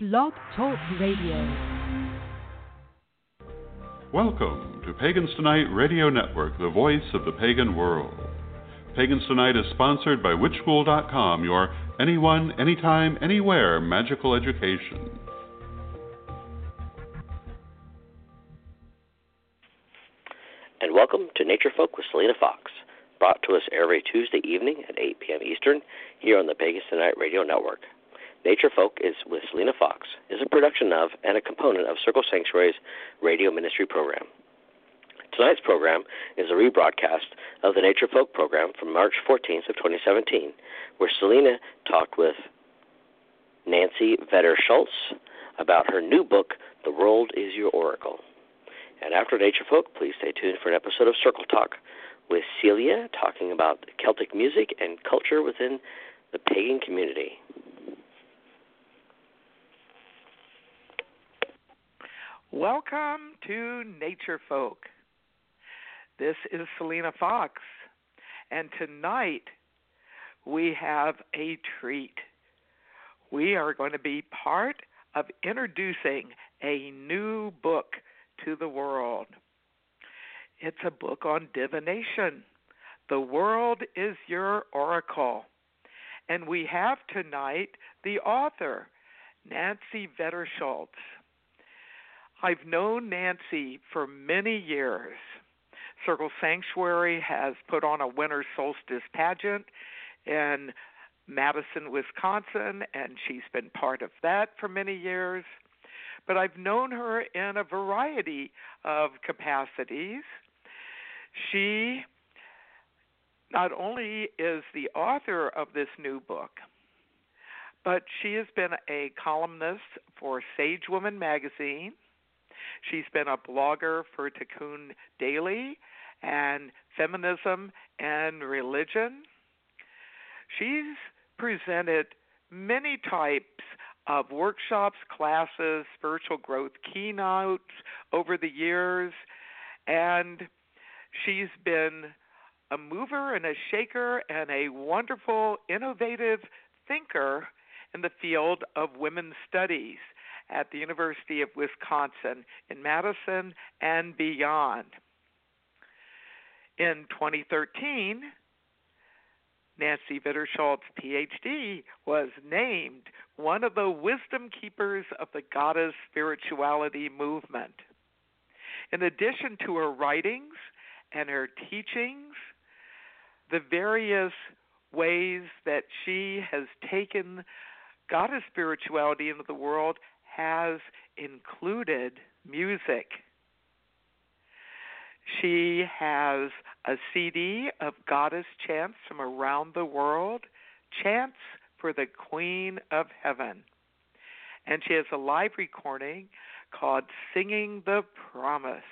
Blog Talk Radio. Welcome to Pagans Tonight Radio Network, the voice of the pagan world. Pagans Tonight is sponsored by WitchSchool.com, your anyone, anytime, anywhere magical education. And welcome to Nature Folk with Selena Fox, brought to us every Tuesday evening at 8 p.m. Eastern here on the Pagans Tonight Radio Network. Nature Folk is with Selena Fox is a production of and a component of Circle Sanctuary's radio ministry program. Tonight's program is a rebroadcast of the Nature Folk program from March 14th of 2017, where Selena talked with Nancy Vedder-Shults about her new book, The World Is Your Oracle. And after Nature Folk, please stay tuned for an episode of Circle Talk with Celia talking about Celtic music and culture within the pagan community. Welcome to Nature Folk. This is Selena Fox, and tonight we have a treat. We are going to be part of introducing a new book to the world. It's a book on divination. The world is your oracle. And we have tonight the author, Nancy Vetter Schultz. I've known Nancy for many years. Circle Sanctuary has put on a winter solstice pageant in Madison, Wisconsin, and she's been part of that for many years. But I've known her in a variety of capacities. She not only is the author of this new book, but she has been a columnist for SageWoman magazine She's been a blogger for Tikkun Daily and Feminism and Religion. She's presented many types of workshops, classes, spiritual growth keynotes over the years, and she's been a mover and a shaker and a wonderful, innovative thinker in the field of women's studies at the University of Wisconsin in Madison and beyond. In 2013, Nancy Vetter Schultz, PhD, was named one of the wisdom keepers of the goddess spirituality movement. In addition to her writings and her teachings, the various ways that she has taken goddess spirituality into the world has included music. She has a CD of goddess chants from around the world, chants for the Queen of Heaven. And she has a live recording called Singing the Promise.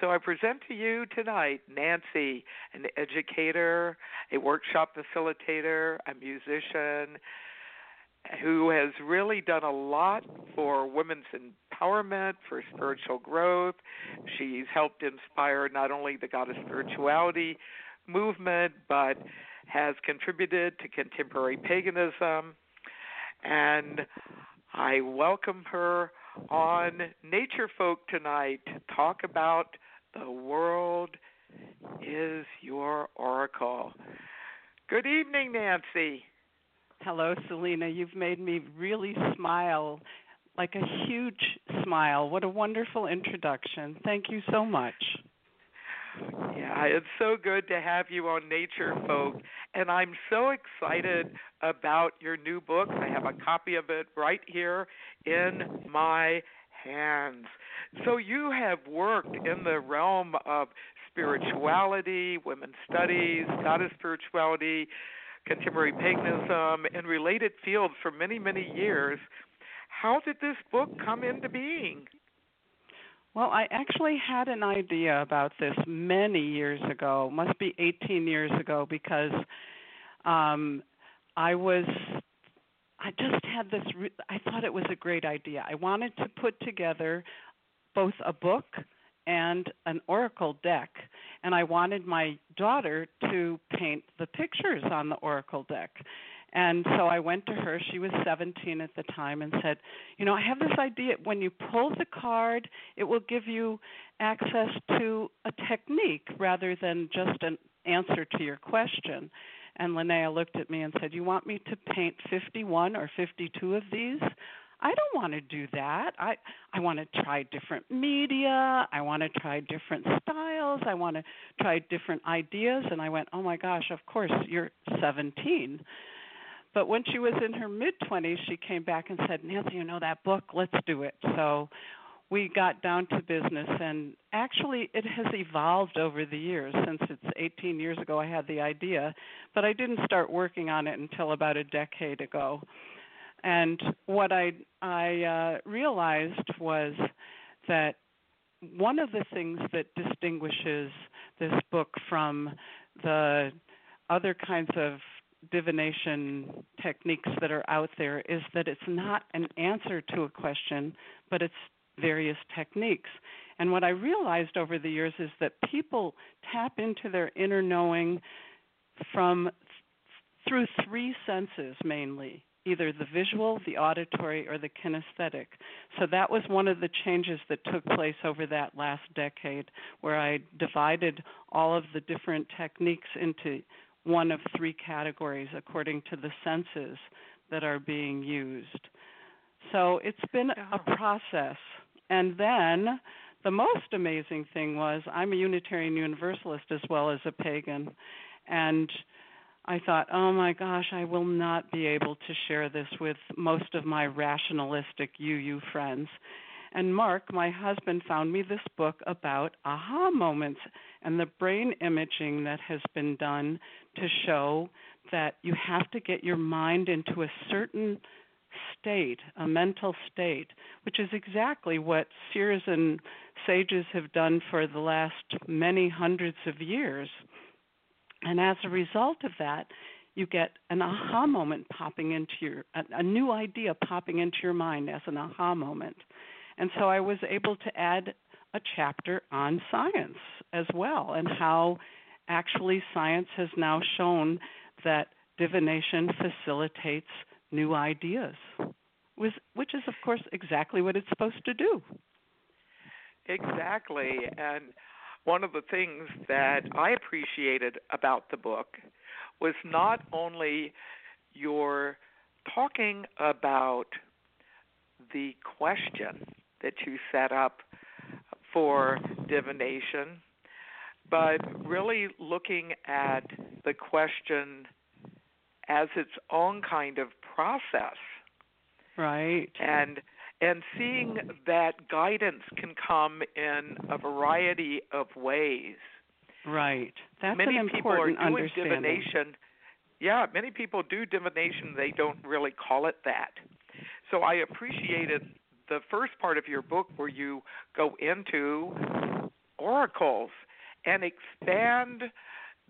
So I present to you tonight Nancy, an educator, a workshop facilitator, a musician, who has really done a lot for women's empowerment, for spiritual growth. She's helped inspire not only the goddess spirituality movement, but has contributed to contemporary paganism. And I welcome her on Nature Folk tonight to talk about the world is your oracle. Good evening, Nancy. Hello, Selena. You've made me really smile, like a huge smile. What a wonderful introduction. Thank you so much. Yeah, it's so good to have you on Nature Folk. And I'm so excited about your new book. I have a copy of it right here in my hands. So, you have worked in the realm of spirituality, women's studies, goddess spirituality, contemporary paganism, and related fields for many, many years. How did this book come into being? Well, I actually had an idea about this many years ago, must be 18 years ago, because um, I was, I just had this, re- I thought it was a great idea. I wanted to put together both a book and an oracle deck and I wanted my daughter to paint the pictures on the oracle deck. And so I went to her. She was 17 at the time and said, You know, I have this idea. When you pull the card, it will give you access to a technique rather than just an answer to your question. And Linnea looked at me and said, You want me to paint 51 or 52 of these? I don't want to do that. I I want to try different media. I want to try different styles. I want to try different ideas and I went, "Oh my gosh, of course, you're 17." But when she was in her mid 20s, she came back and said, "Nancy, you know that book? Let's do it." So we got down to business and actually it has evolved over the years since it's 18 years ago I had the idea, but I didn't start working on it until about a decade ago. And what I I uh, realized was that one of the things that distinguishes this book from the other kinds of divination techniques that are out there is that it's not an answer to a question, but it's various techniques. And what I realized over the years is that people tap into their inner knowing from through three senses mainly either the visual, the auditory, or the kinesthetic. So that was one of the changes that took place over that last decade, where I divided all of the different techniques into one of three categories according to the senses that are being used. So it's been a process. And then the most amazing thing was I'm a Unitarian Universalist as well as a pagan. And I thought, oh my gosh, I will not be able to share this with most of my rationalistic UU friends. And Mark, my husband, found me this book about aha moments and the brain imaging that has been done to show that you have to get your mind into a certain state, a mental state, which is exactly what seers and sages have done for the last many hundreds of years. And as a result of that, you get an aha moment popping into your a, a, new idea popping into your mind as an aha moment. And so I was able to add a chapter on science as well and how actually science has now shown that divination facilitates new ideas, which is of course exactly what it's supposed to do. Exactly. And one of the things that I appreciated about the book was not only your talking about the question that you set up for divination, but really looking at the question as its own kind of process. Right. And and seeing that guidance can come in a variety of ways. Right. That's many an people are important doing divination. Yeah, many people do divination. They don't really call it that. So I appreciated the first part of your book where you go into oracles and expand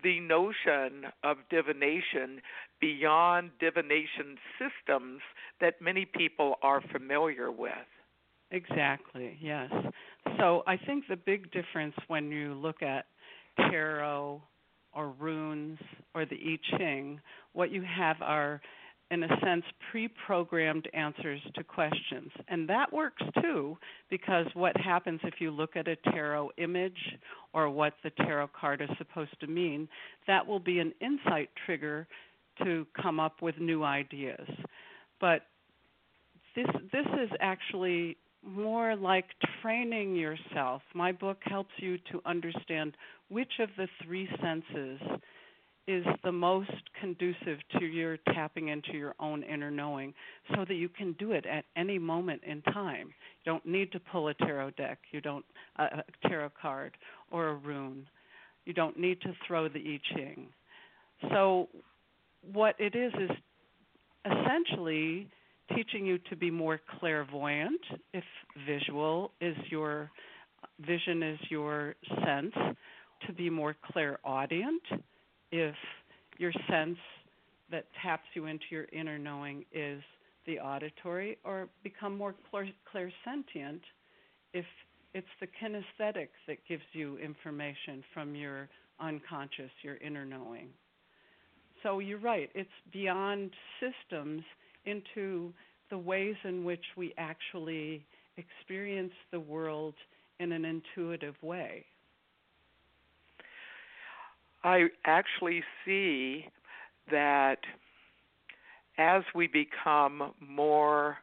the notion of divination beyond divination systems that many people are familiar with. Exactly, yes. So I think the big difference when you look at tarot or runes or the I Ching, what you have are in a sense, pre programmed answers to questions. And that works too, because what happens if you look at a tarot image or what the tarot card is supposed to mean, that will be an insight trigger to come up with new ideas. But this this is actually more like training yourself. My book helps you to understand which of the three senses is the most conducive to your tapping into your own inner knowing so that you can do it at any moment in time. You don't need to pull a tarot deck, you don't a tarot card or a rune. You don't need to throw the I Ching. So what it is is essentially teaching you to be more clairvoyant if visual is your vision is your sense, to be more clairaudient if your sense that taps you into your inner knowing is the auditory, or become more clair- clairsentient if it's the kinesthetic that gives you information from your unconscious, your inner knowing. so you're right. It's beyond systems into the ways in which we actually experience the world in an intuitive way. I actually see that as we become more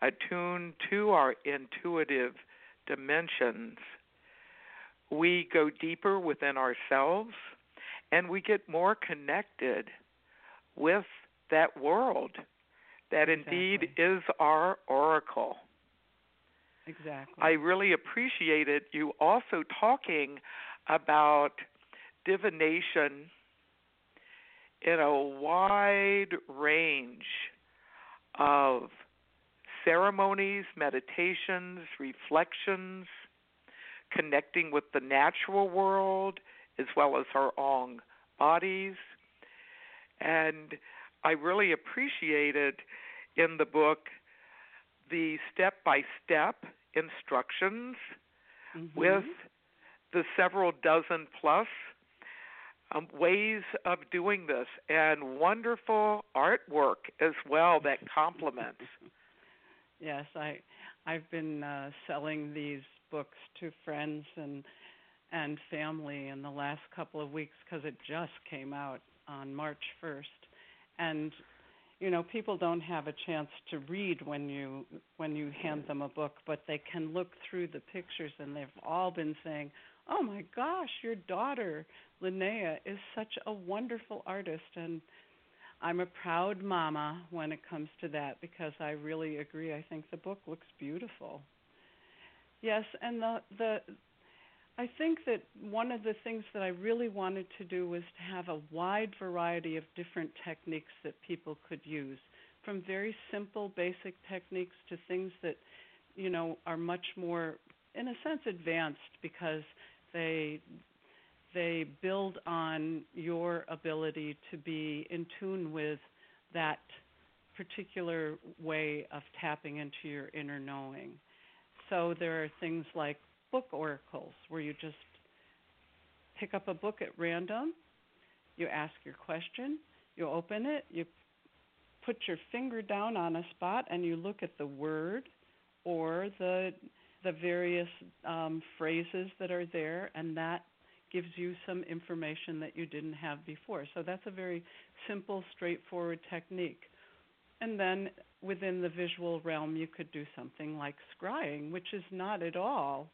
attuned to our intuitive dimensions, we go deeper within ourselves and we get more connected with that world that exactly. indeed is our oracle. Exactly. I really appreciated you also talking about divination in a wide range of ceremonies, meditations, reflections, connecting with the natural world as well as our own bodies. And I really appreciated in the book the step by step instructions mm-hmm. with the several dozen plus um, ways of doing this and wonderful artwork as well that complements. yes, I I've been uh, selling these books to friends and and family in the last couple of weeks because it just came out on March 1st, and you know people don't have a chance to read when you when you hand them a book, but they can look through the pictures and they've all been saying, "Oh my gosh, your daughter Linnea is such a wonderful artist," and I'm a proud mama when it comes to that because I really agree. I think the book looks beautiful. Yes, and the the I think that one of the things that I really wanted to do was to have a wide variety of different techniques that people could use, from very simple, basic techniques to things that, you know, are much more, in a sense, advanced because they they build on your ability to be in tune with that particular way of tapping into your inner knowing. So there are things like book oracles where you just pick up a book at random, you ask your question, you open it, you put your finger down on a spot and you look at the word or the the various um, phrases that are there, and that gives you some information that you didn't have before. So that's a very simple, straightforward technique. And then within the visual realm, you could do something like scrying, which is not at all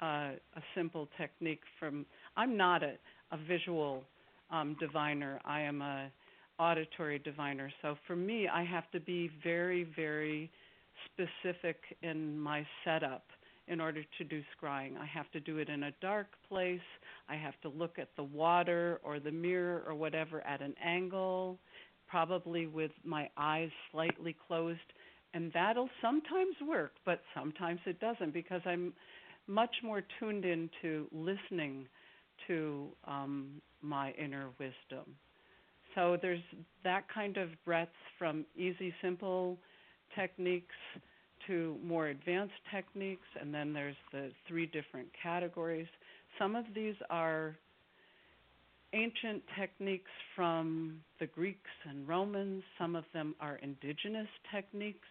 uh, a simple technique from I'm not a, a visual um, diviner. I am a auditory diviner. So for me, I have to be very, very specific in my setup in order to do scrying. I have to do it in a dark place. I have to look at the water or the mirror or whatever at an angle, probably with my eyes slightly closed. And that'll sometimes work, but sometimes it doesn't because I'm much more tuned into listening to um, my inner wisdom. So there's that kind of breadth from easy, simple techniques to more advanced techniques, and then there's the three different categories. Some of these are ancient techniques from the Greeks and Romans, some of them are indigenous techniques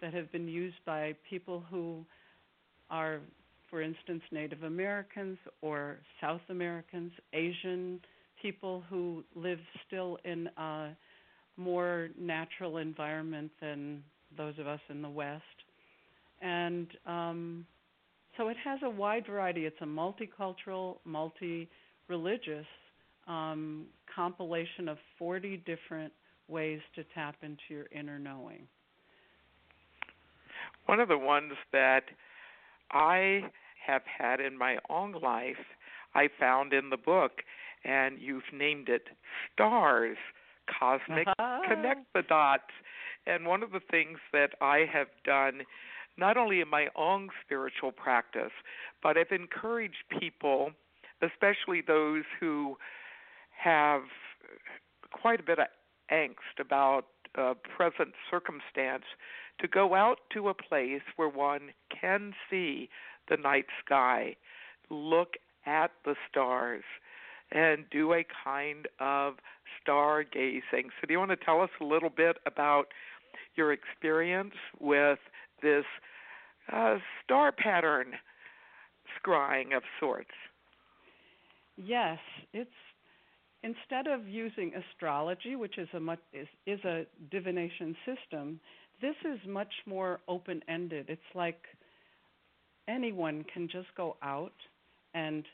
that have been used by people who are for instance, Native Americans or South Americans, Asian people who live still in a more natural environment than those of us in the West. And um, so it has a wide variety. It's a multicultural, multi religious um, compilation of 40 different ways to tap into your inner knowing. One of the ones that I have had in my own life, I found in the book, and you've named it Stars Cosmic uh-huh. Connect the Dots. And one of the things that I have done, not only in my own spiritual practice, but I've encouraged people, especially those who have quite a bit of angst about uh, present circumstance, to go out to a place where one can see the night sky, look at the stars, and do a kind of stargazing. So, do you want to tell us a little bit about your experience with this uh, star pattern scrying of sorts? Yes, it's instead of using astrology, which is a much, is, is a divination system, this is much more open-ended. It's like anyone can just go out and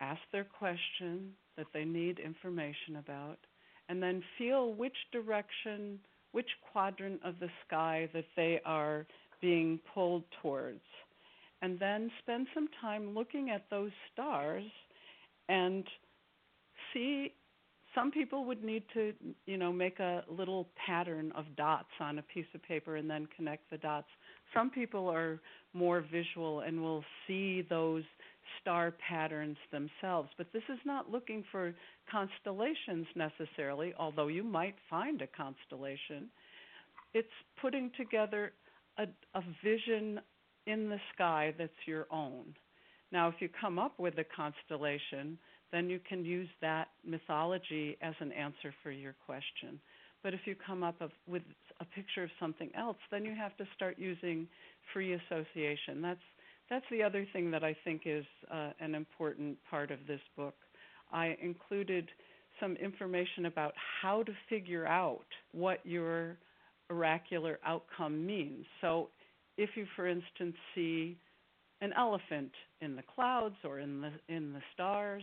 ask their question that they need information about, and then feel which direction, which quadrant of the sky that they are being pulled towards. And then spend some time looking at those stars and see some people would need to you know make a little pattern of dots on a piece of paper and then connect the dots. Some people are more visual and will see those star patterns themselves. But this is not looking for constellations necessarily although you might find a constellation. It's putting together a, a vision in the sky that's your own now if you come up with a constellation then you can use that mythology as an answer for your question. But if you come up with a picture of something else, then you have to start using free association. That's that's the other thing that I think is uh, an important part of this book. I included some information about how to figure out what your oracular outcome means. So, if you, for instance, see an elephant in the clouds or in the in the stars,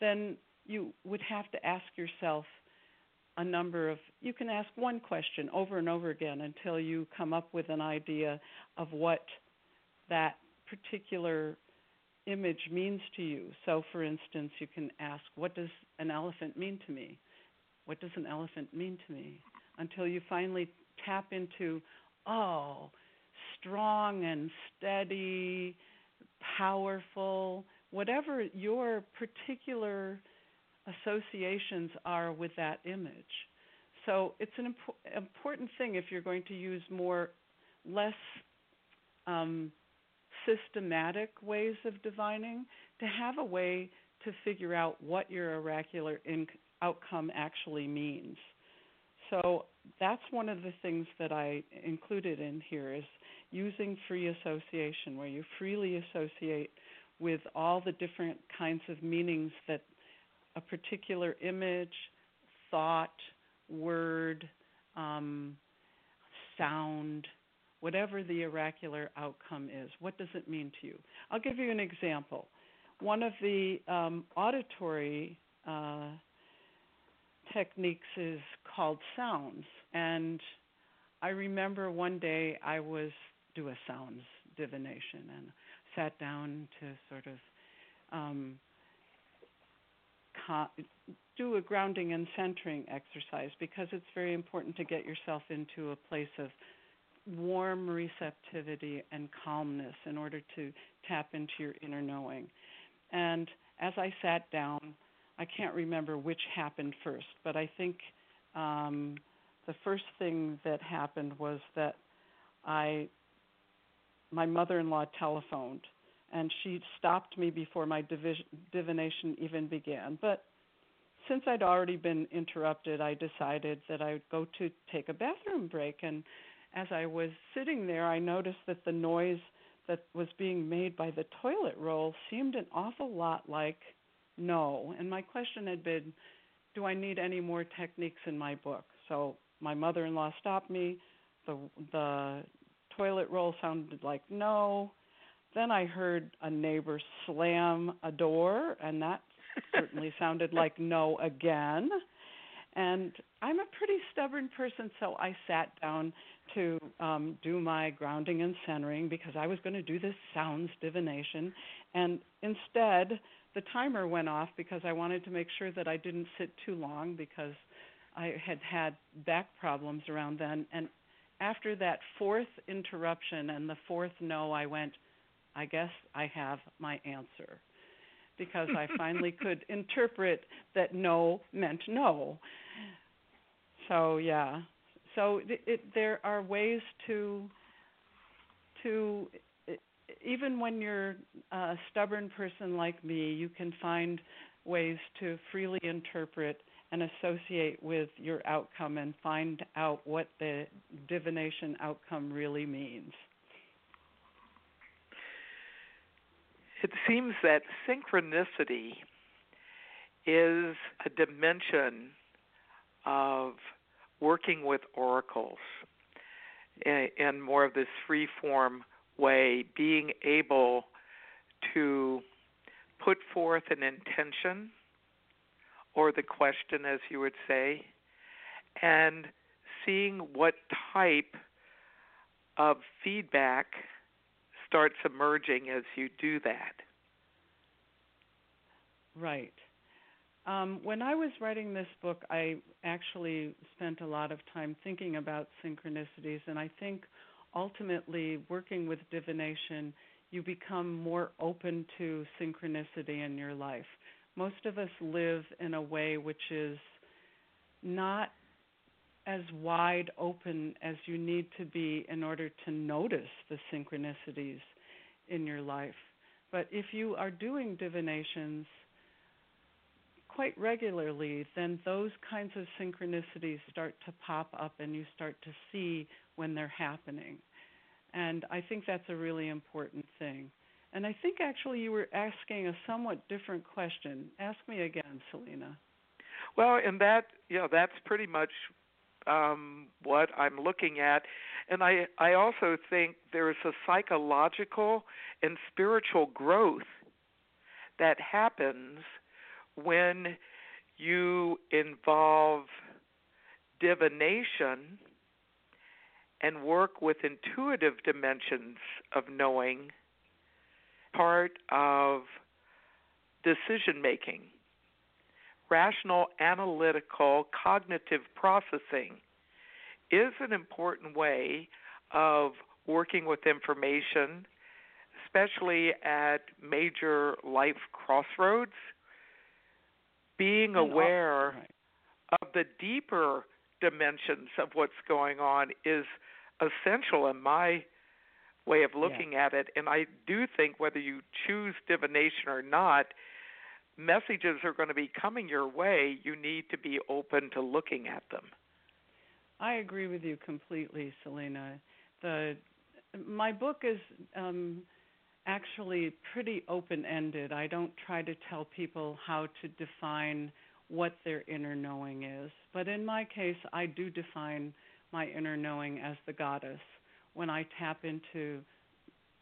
then you would have to ask yourself a number of you can ask one question over and over again until you come up with an idea of what that particular image means to you. So for instance, you can ask what does an elephant mean to me? What does an elephant mean to me? Until you finally tap into oh, strong and steady, powerful, whatever your particular associations are with that image. So it's an impo- important thing if you're going to use more, less um, systematic ways of divining, to have a way to figure out what your oracular outcome actually means. So that's one of the things that I included in here is using free association, where you freely associate with all the different kinds of meanings that a particular image, thought, word, um, sound, whatever the oracular outcome is, what does it mean to you? I'll give you an example. One of the um, auditory uh, techniques is called sounds, and I remember one day I was do a sounds divination and sat down to sort of um, do a grounding and centering exercise because it's very important to get yourself into a place of warm receptivity and calmness in order to tap into your inner knowing. And as I sat down, I can't remember which happened first, but I think um, the first thing that happened was that I my mother-in-law telephoned, and she stopped me before my divination even began. But since I'd already been interrupted, I decided that I would go to take a bathroom break. And as I was sitting there, I noticed that the noise that was being made by the toilet roll seemed an awful lot like no. And my question had been, do I need any more techniques in my book? So my mother-in-law stopped me. The the toilet roll sounded like no. Then I heard a neighbor slam a door, and that certainly sounded like no again. And I'm a pretty stubborn person, so I sat down to um, do my grounding and centering because I was going to do this sounds divination. And instead, the timer went off because I wanted to make sure that I didn't sit too long because I had had back problems around then. And after that fourth interruption and the fourth no, I went, I guess I have my answer. Because I finally could interpret that no meant no. So, yeah. So, it, it, there are ways to, to, even when you're a stubborn person like me, you can find ways to freely interpret and associate with your outcome and find out what the divination outcome really means. It seems that synchronicity is a dimension of working with oracles eh, in more of this free form way, being able to put forth an intention or the question, as you would say, and seeing what type of feedback starts emerging as you do that. Right. Um, when I was writing this book, I actually spent a lot of time thinking about synchronicities, and I think ultimately working with divination, you become more open to synchronicity in your life. Most of us live in a way which is not as wide open as you need to be in order to notice the synchronicities in your life. But if you are doing divinations, quite regularly, then those kinds of synchronicities start to pop up and you start to see when they're happening. And I think that's a really important thing. And I think actually you were asking a somewhat different question. Ask me again, Selena. Well, and that, you know, that's pretty much um, what I'm looking at. And I, I also think there's a psychological and spiritual growth that happens when you involve divination and work with intuitive dimensions of knowing, part of decision making, rational, analytical, cognitive processing is an important way of working with information, especially at major life crossroads being aware of the deeper dimensions of what's going on is essential in my way of looking yeah. at it. And I do think whether you choose divination or not, messages are going to be coming your way. You need to be open to looking at them. I agree with you completely, Selena. The my book is um, actually pretty open ended. I don't try to tell people how to define what their inner knowing is. But in my case, I do define my inner knowing as the goddess. When I tap into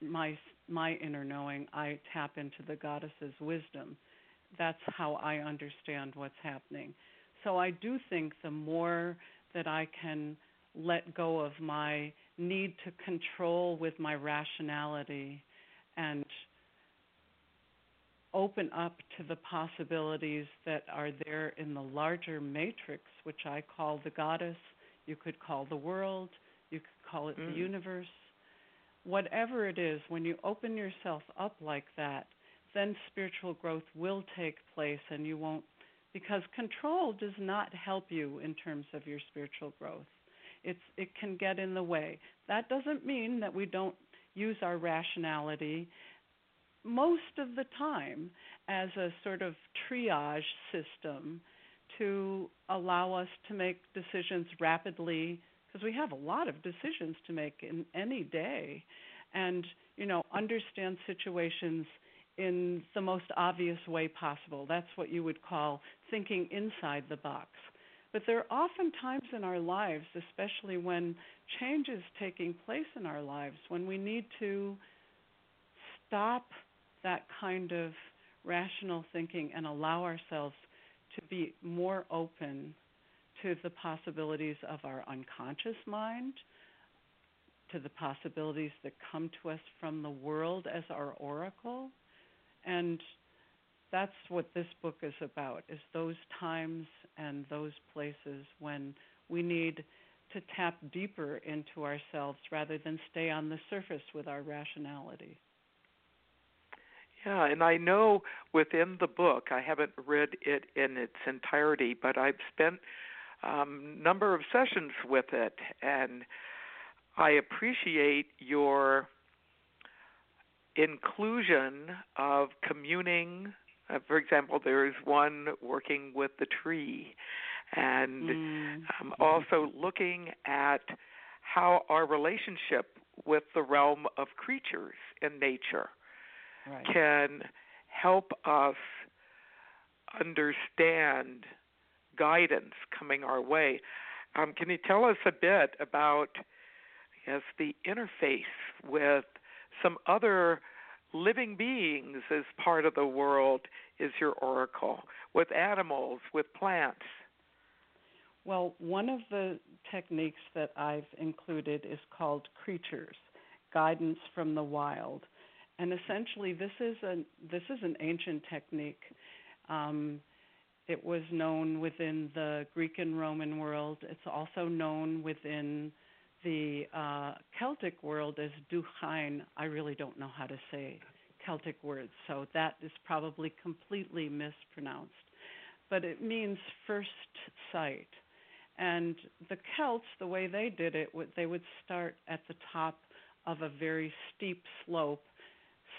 my my inner knowing, I tap into the goddess's wisdom. That's how I understand what's happening. So I do think the more that I can let go of my need to control with my rationality and open up to the possibilities that are there in the larger matrix, which I call the goddess. You could call the world, you could call it mm. the universe. Whatever it is, when you open yourself up like that, then spiritual growth will take place and you won't, because control does not help you in terms of your spiritual growth. It's, it can get in the way. That doesn't mean that we don't use our rationality most of the time as a sort of triage system to allow us to make decisions rapidly because we have a lot of decisions to make in any day. And you know understand situations in the most obvious way possible. That's what you would call thinking inside the box but there are often times in our lives, especially when change is taking place in our lives, when we need to stop that kind of rational thinking and allow ourselves to be more open to the possibilities of our unconscious mind, to the possibilities that come to us from the world as our oracle, and that's what this book is about is those times and those places when we need to tap deeper into ourselves rather than stay on the surface with our rationality. Yeah, and I know within the book, I haven't read it in its entirety, but I've spent a um, number of sessions with it, and I appreciate your inclusion of communing Uh, for example, there is one working with the tree, and Mm. um, also looking at how our relationship with the realm of creatures in nature Right. can help us understand guidance coming our way. Um, can you tell us a bit about, I guess, the interface with some other living beings as part of the world is your oracle, with animals, with plants? Well, one of the techniques that I've included is called creatures, guidance from the wild, and essentially this is a this is an ancient technique. Um, it was known within the Greek and Roman world. It's also known within the uh, Celtic world as duchain. I really don't know how to say Celtic words, so that is probably completely mispronounced. But it means first sight. And the Celts, the way they did it, they would start at the top of a very steep slope,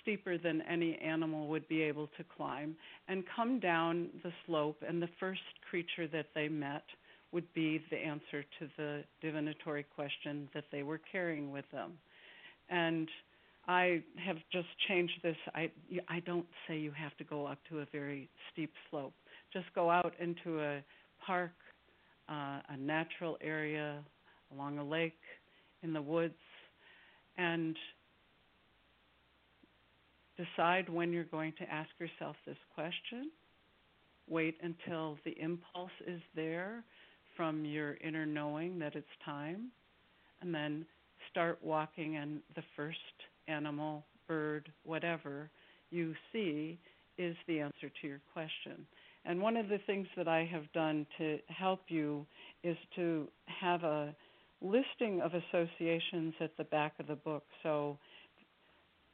steeper than any animal would be able to climb, and come down the slope. And the first creature that they met would be the answer to the divinatory question that they were carrying with them. And I have just changed this. I I don't say you have to go up to a very steep slope. Just go out into a park uh, a natural area along a lake, in the woods, and decide when you're going to ask yourself this question. Wait until the impulse is there from your inner knowing that it's time, and then start walking, and the first animal, bird, whatever you see is the answer to your question. And one of the things that I have done to help you is to have a listing of associations at the back of the book. So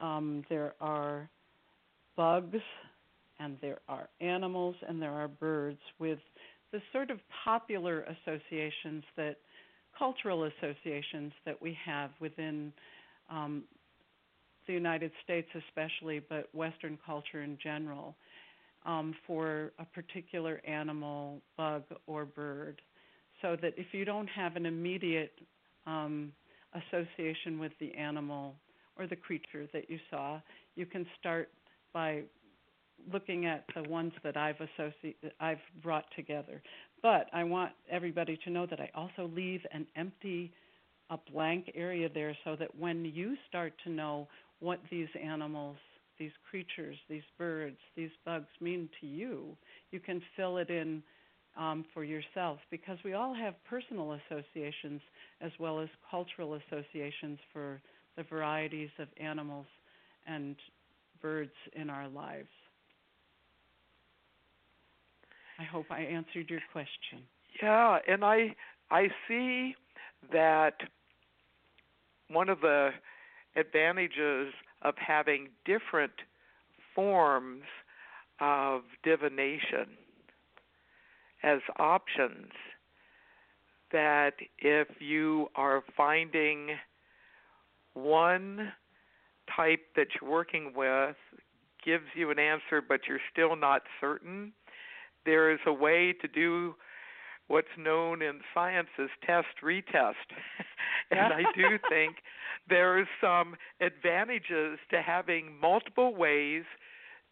um, there are bugs, and there are animals, and there are birds with the sort of popular associations that cultural associations that we have within um, the United States, especially, but Western culture in general um, for a particular animal, bug, or bird. So that if you don't have an immediate um, association with the animal or the creature that you saw, you can start by looking at the ones that I've associated, I've brought together. But I want everybody to know that I also leave an empty, a blank area there, so that when you start to know what these animals these creatures, these birds, these bugs mean to you, you can fill it in um, for yourself because we all have personal associations as well as cultural associations for the varieties of animals and birds in our lives. I hope I answered your question. Yeah, and I I see that one of the advantages of having different forms of divination as options that if you are finding one type that you're working with gives you an answer but you're still not certain there is a way to do what's known in science as test retest and i do think there's some advantages to having multiple ways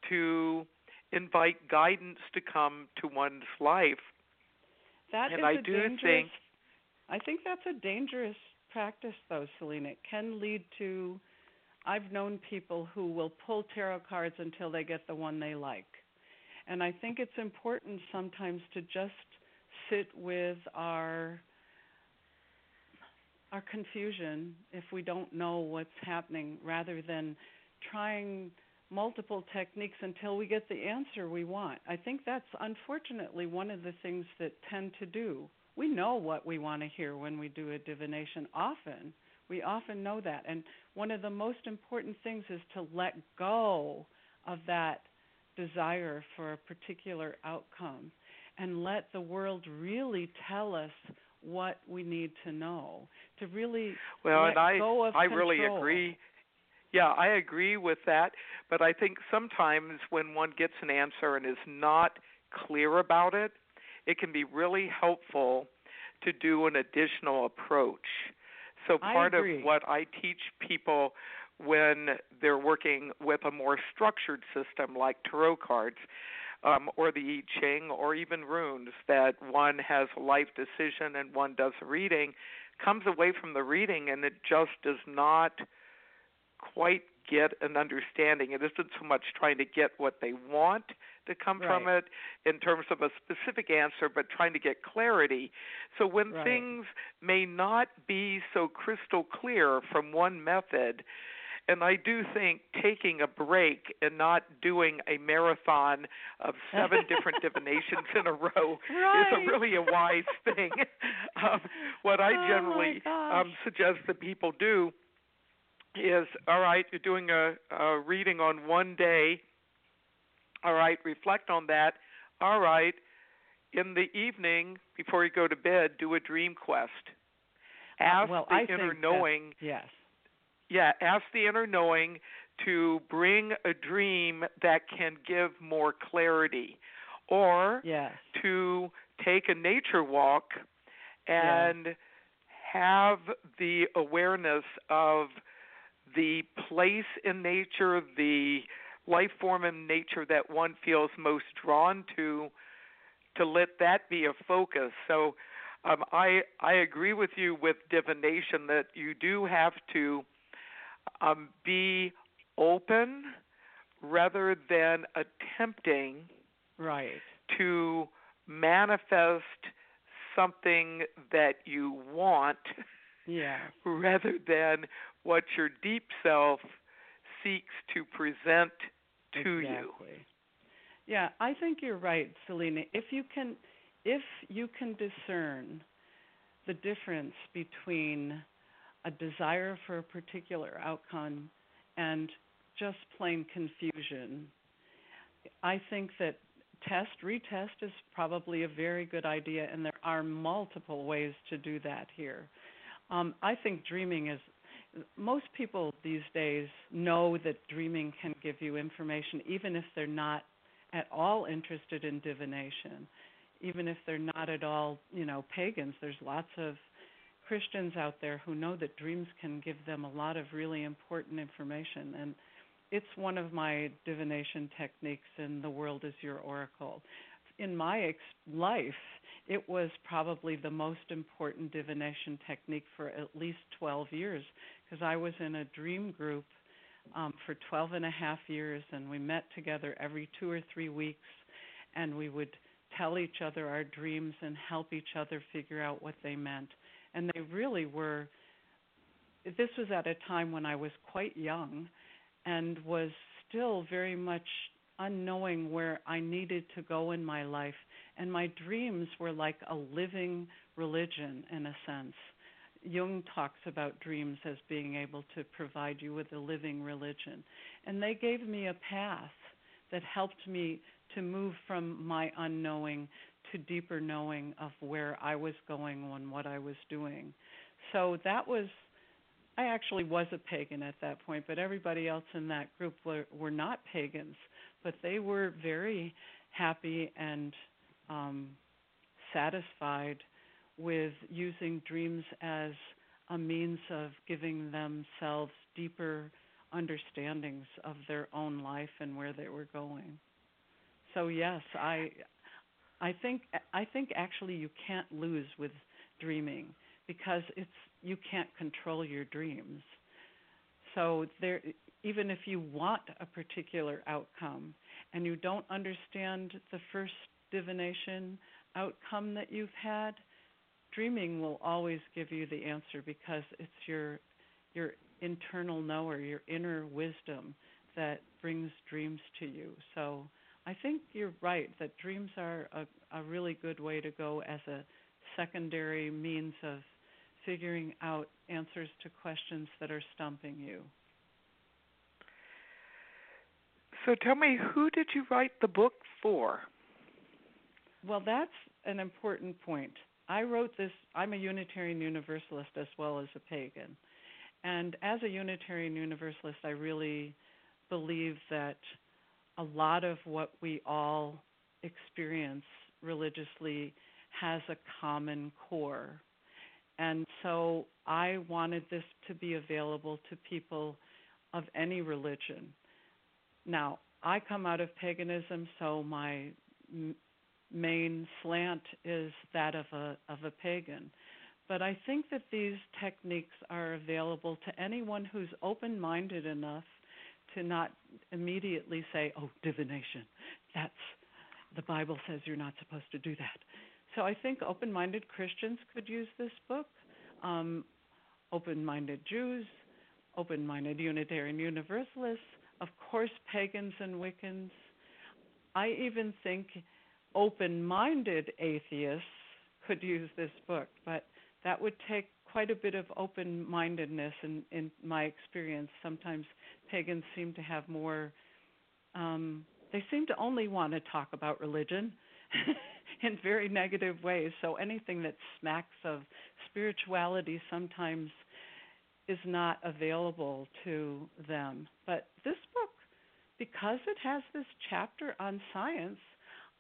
to invite guidance to come to one's life. That and is I a do dangerous, think I think that's a dangerous practice though, Selena. It can lead to I've known people who will pull tarot cards until they get the one they like. And I think it's important sometimes to just sit with our our confusion if we don't know what's happening rather than trying multiple techniques until we get the answer we want. I think that's unfortunately one of the things that tend to do. We know what we want to hear when we do a divination often. We often know that. And one of the most important things is to let go of that desire for a particular outcome and let the world really tell us what we need to know to really well let and i go of i control. really agree Yeah, I agree with that, but I think sometimes when one gets an answer and is not clear about it, it can be really helpful to do an additional approach. So part of what I teach people when they're working with a more structured system like tarot cards um, or the I Ching or even runes, that one has a life decision and one does a reading, comes away from the reading and it just does not quite get an understanding. It isn't so much trying to get what they want to come right. from it in terms of a specific answer, but trying to get clarity. So when right. things may not be so crystal clear from one method, and I do think taking a break and not doing a marathon of seven different divinations in a row right. is a really a wise thing. um, what I oh generally um, suggest that people do is all right, you're doing a, a reading on one day. All right, reflect on that. All right, in the evening before you go to bed, do a dream quest. Ask well, the I inner knowing. Yes. Yeah, ask the inner knowing to bring a dream that can give more clarity, or yes. to take a nature walk and yes. have the awareness of the place in nature, the life form in nature that one feels most drawn to, to let that be a focus. So um, I I agree with you with divination that you do have to um, be open rather than attempting right to manifest something that you want yeah. rather than what your deep self seeks to present to exactly. you. Yeah, I think you're right, Selena. If you can if you can discern the difference between a desire for a particular outcome and just plain confusion, I think that test, retest is probably a very good idea, and there are multiple ways to do that here. Um, I think dreaming is most people these days know that dreaming can give you information, even if they're not at all interested in divination, even if they're not at all, you know, pagans. There's lots of Christians out there who know that dreams can give them a lot of really important information, and it's one of my divination techniques in the world is your oracle. In my ex- life, it was probably the most important divination technique for at least 12 years because I was in a dream group um, for 12 and a half years, and we met together every two or three weeks, and we would tell each other our dreams and help each other figure out what they meant. And they really were. This was at a time when I was quite young and was still very much unknowing where I needed to go in my life. And my dreams were like a living religion in a sense. Jung talks about dreams as being able to provide you with a living religion. And they gave me a path that helped me to move from my unknowing to deeper knowing of where I was going and what I was doing. So that was I actually was a pagan at that point, but everybody else in that group were, were not pagans, but they were very happy and um, satisfied with using dreams as a means of giving themselves deeper understandings of their own life and where they were going. So yes, I I think I think actually you can't lose with dreaming because it's you can't control your dreams. So there even if you want a particular outcome and you don't understand the first divination outcome that you've had, dreaming will always give you the answer because it's your your internal knower, your inner wisdom that brings dreams to you. So I think you're right that dreams are a, a really good way to go as a secondary means of figuring out answers to questions that are stumping you. So tell me, who did you write the book for? Well, that's an important point. I wrote this, I'm a Unitarian Universalist as well as a pagan. And as a Unitarian Universalist, I really believe that a lot of what we all experience religiously has a common core. And so I wanted this to be available to people of any religion. Now, I come out of paganism, so my main slant is that of a of a pagan. But I think that these techniques are available to anyone who's open-minded enough to not immediately say, "Oh, divination. That's the Bible says you're not supposed to do that." So I think open-minded Christians could use this book. Um, open-minded Jews, open-minded Unitarian Universalists, of course, pagans and Wiccans. I even think open-minded atheists could use this book, but that would take quite a bit of open mindedness in, in my experience. Sometimes pagans seem to have more, um, they seem to only want to talk about religion in very negative ways. So anything that smacks of spirituality sometimes is not available to them. But this book, because it has this chapter on science,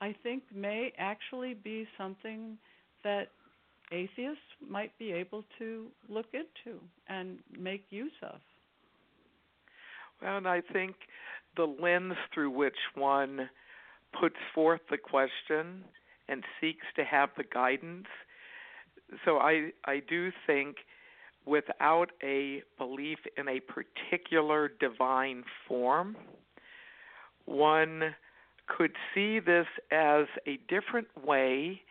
I think may actually be something that atheists might be able to look into and make use of. Well, and I think the lens through which one puts forth the question and seeks to have the guidance. So I I do think without a belief in a particular divine form, one could see this as a different way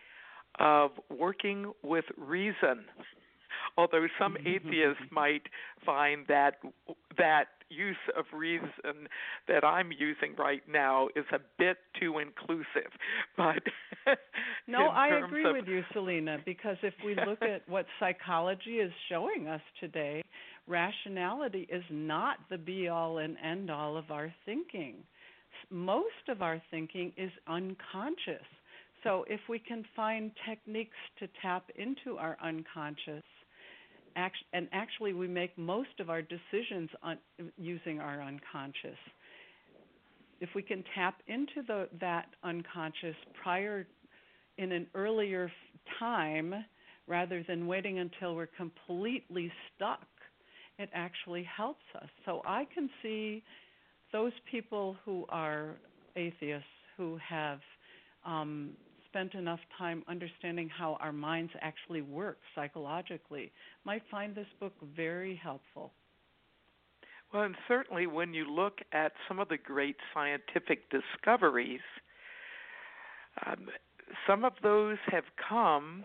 of working with reason. Although some mm-hmm. atheists might find that that use of reason that I'm using right now is a bit too inclusive, but no, I agree of, with you, Selena. Because if we look at what psychology is showing us today, rationality is not the be all and end all of our thinking. Most of our thinking is unconscious so, if we can find techniques to tap into our unconscious, and actually we make most of our decisions on, using our unconscious. If we can tap into the, that unconscious prior in an earlier time, rather than waiting until we're completely stuck, it actually helps us. So I can see those people who are atheists who have um, spent enough time understanding how our minds actually work psychologically might find this book very helpful. Well, and certainly when you look at some of the great scientific discoveries, um, some of those have come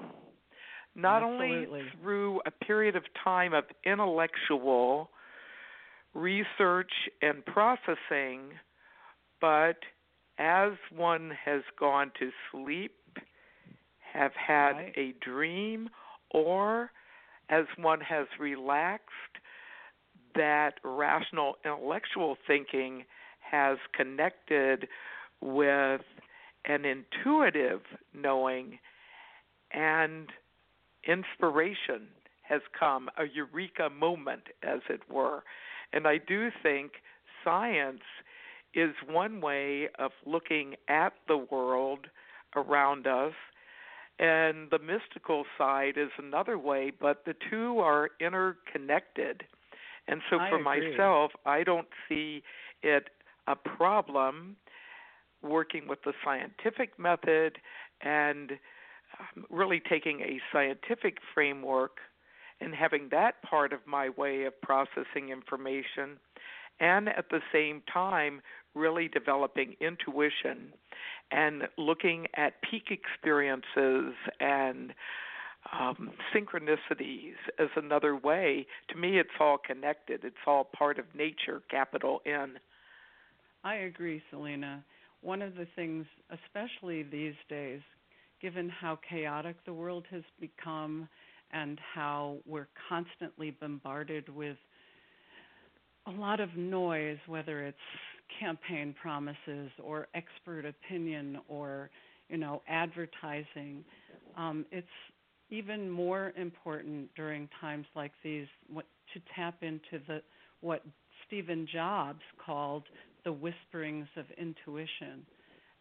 not Absolutely. only through a period of time of intellectual research and processing, but as one has gone to sleep, have had right. a dream, or as one has relaxed, that rational intellectual thinking has connected with an intuitive knowing and inspiration has come, a eureka moment, as it were. And I do think science is one way of looking at the world around us, and the mystical side is another way, but the two are interconnected. And so I for agree. myself, I don't see it a problem working with the scientific method and um, really taking a scientific framework and having that part of my way of processing information and at the same time really developing intuition and looking at peak experiences and um, synchronicities as another way. To me, it's all connected. It's all part of nature, capital N. I agree, Selena. One of the things, especially these days, given how chaotic the world has become and how we're constantly bombarded with a lot of noise, whether it's campaign promises or expert opinion or you know advertising. Um, it's even more important during times like these what, to tap into the what Stephen Jobs called the whisperings of intuition.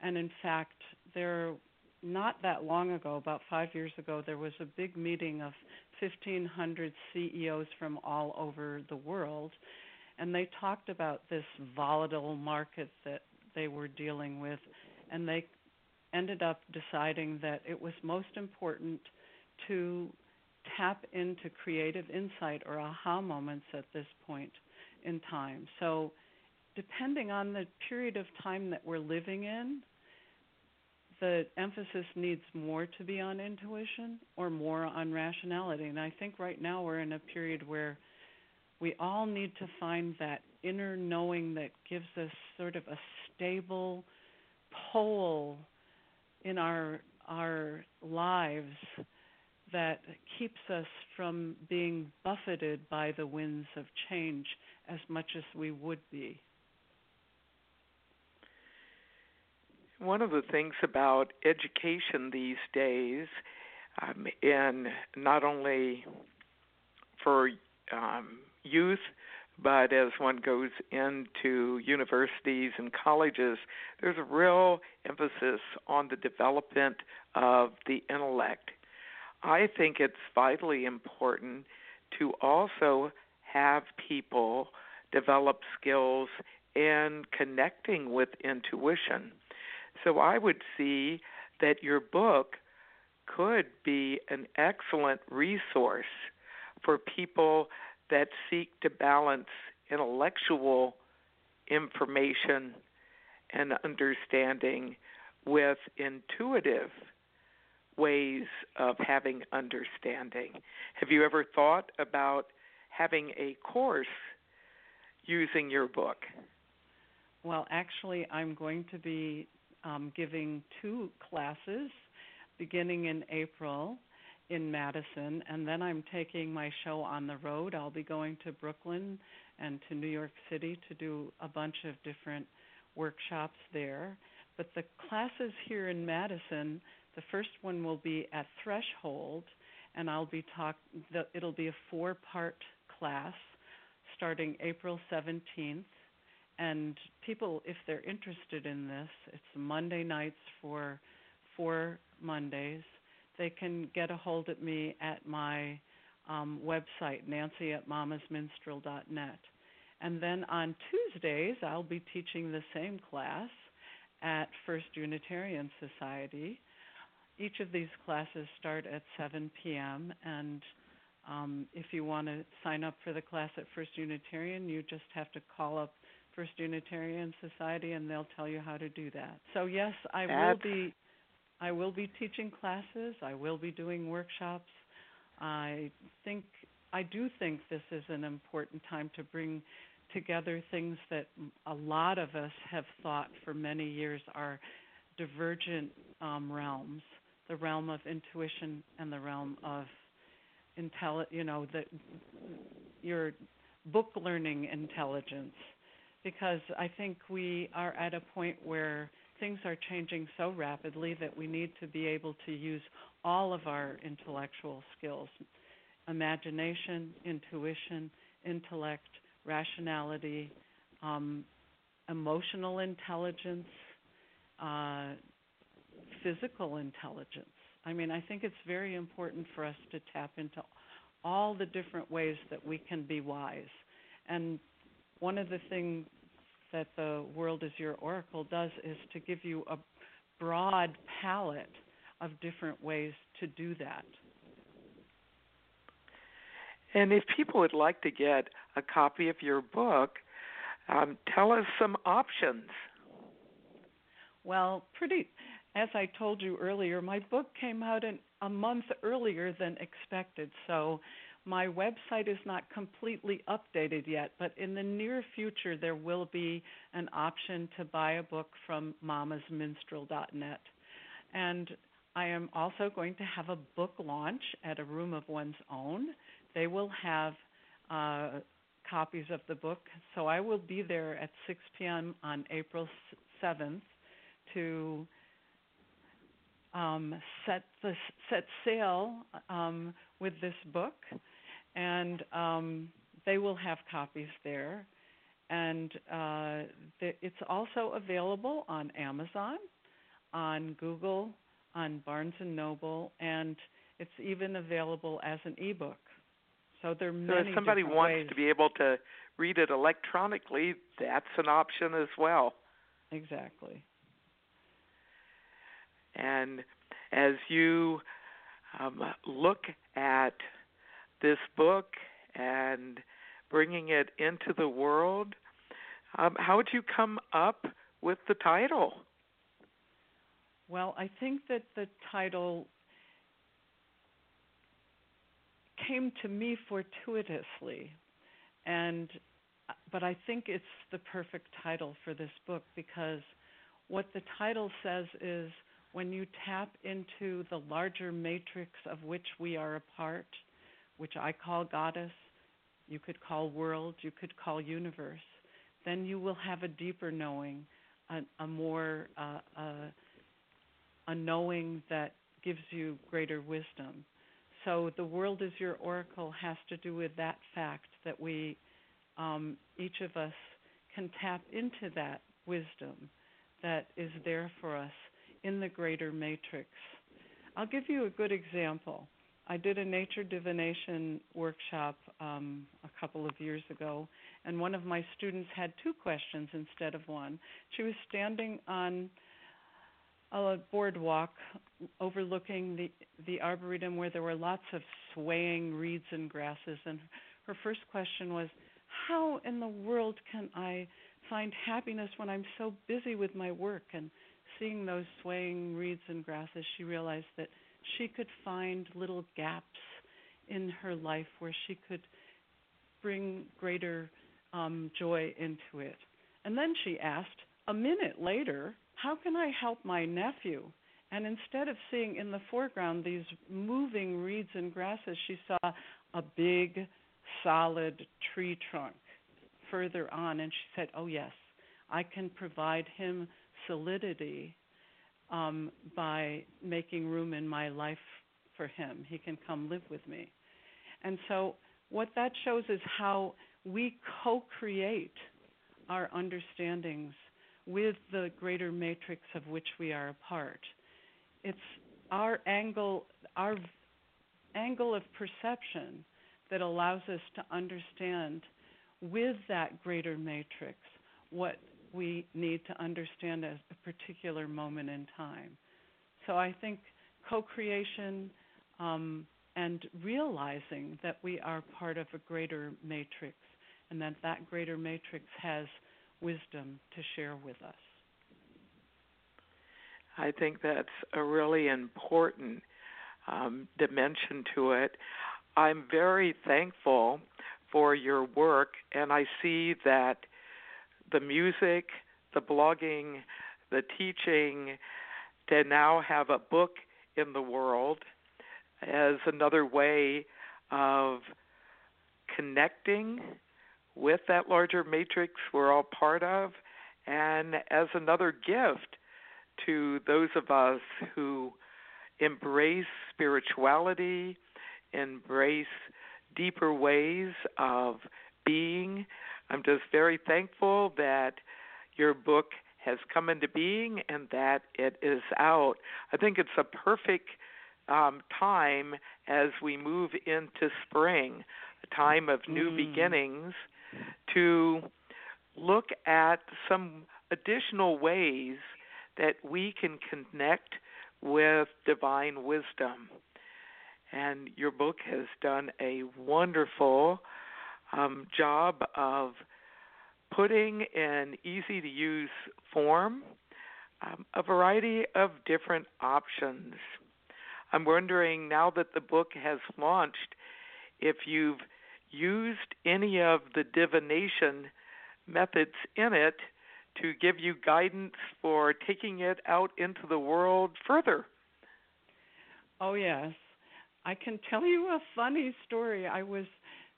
And in fact, there not that long ago, about 5 years ago, there was a big meeting of 1500 CEOs from all over the world and they talked about this volatile market that they were dealing with and they ended up deciding that it was most important to tap into creative insight or aha moments at this point in time. So, depending on the period of time that we're living in, the emphasis needs more to be on intuition or more on rationality. And I think right now we're in a period where we all need to find that inner knowing that gives us sort of a stable pole in our our lives that keeps us from being buffeted by the winds of change as much as we would be. One of the things about education these days, um, and not only for um, youth, but as one goes into universities and colleges, there's a real emphasis on the development of the intellect. I think it's vitally important to also have people develop skills in connecting with intuition. So I would see that your book could be an excellent resource for people that seek to balance intellectual information and understanding with intuitive ways of having understanding. Have you ever thought about having a course using your book? Well, actually, I'm going to be um, giving two classes beginning in April in Madison, and then I'm taking my show on the road. I'll be going to Brooklyn and to New York City to do a bunch of different workshops there. But the classes here in Madison, the first one will be at Threshold, and I'll be talk. It'll be a four-part class starting April 17th. And people, if they're interested in this, it's Monday nights for four Mondays they can get a hold of me at my um, website, nancy at mamasminstrel.net. And then on Tuesdays, I'll be teaching the same class at First Unitarian Society. Each of these classes start at 7 p.m. And um, if you want to sign up for the class at First Unitarian, you just have to call up First Unitarian Society and they'll tell you how to do that. So, yes, I will be I will be teaching classes. I will be doing workshops. I think I do think this is an important time to bring together things that a lot of us have thought for many years are divergent um, realms: the realm of intuition and the realm of intelli- You know, the your book learning intelligence. Because I think we are at a point where things are changing so rapidly that we need to be able to use all of our intellectual skills imagination, intuition, intellect, rationality, um, emotional intelligence, uh, physical intelligence. I mean, I think it's very important for us to tap into all the different ways that we can be wise. And one of the things that the World is Your Oracle does is to give you a broad palette of different ways to do that. And if people would like to get a copy of your book, um, tell us some options. Well, pretty, as I told you earlier, my book came out in, a month earlier than expected. So my website is not completely updated yet, but in the near future, there will be an option to buy a book from mamasminstrel.net. And I am also going to have a book launch at a room of one's own. They will have uh, copies of the book, so I will be there at 6 p.m. on April 7th to um, set the set sail um, with this book and um, they will have copies there. And uh, it's also available on Amazon, on Google, on Barnes and Noble, and it's even available as an ebook. So there are many. So if somebody wants ways. to be able to read it electronically, that's an option as well. Exactly. And as you um, look at this book and bringing it into the world, um, how would you come up with the title? Well, I think that the title came to me fortuitously, and but I think it's the perfect title for this book because what the title says is when you tap into the larger matrix of which we are a part, which I call goddess, you could call world, you could call universe, then you will have a deeper knowing, a, a more uh, uh, a knowing that gives you greater wisdom. So the world is your oracle has to do with that fact that we, um, each of us, can tap into that wisdom that is there for us in the greater matrix. I'll give you a good example. I did a nature divination workshop um, a couple of years ago, and one of my students had two questions instead of one. She was standing on a boardwalk overlooking the the arboretum where there were lots of swaying reeds and grasses and her first question was how in the world can I find happiness when I'm so busy with my work and seeing those swaying reeds and grasses she realized that she could find little gaps in her life where she could bring greater um, joy into it. And then she asked, a minute later, how can I help my nephew? And instead of seeing in the foreground these moving reeds and grasses, she saw a big, solid tree trunk further on. And she said, Oh, yes, I can provide him solidity um, by making room in my life for him. He can come live with me. And so, what that shows is how we co create our understandings with the greater matrix of which we are a part. It's our angle, our angle of perception that allows us to understand with that greater matrix what we need to understand at a particular moment in time. So I think co creation um, and realizing that we are part of a greater matrix and that that greater matrix has wisdom to share with us. I think that's a really important um, dimension to it. I'm very thankful for your work, and I see that the music, the blogging, the teaching, to now have a book in the world as another way of connecting with that larger matrix we're all part of, and as another gift to those of us who embrace spirituality, embrace deeper ways of being. I'm just very thankful that your book has come into being and that it is out. I think it's a perfect um, time as we move into spring, a time of new mm. beginnings, to look at some additional ways that we can connect with divine wisdom. And your book has done a wonderful um, job of putting in easy to use form um, a variety of different options. I'm wondering now that the book has launched if you've used any of the divination methods in it to give you guidance for taking it out into the world further. Oh, yes. I can tell you a funny story. I was,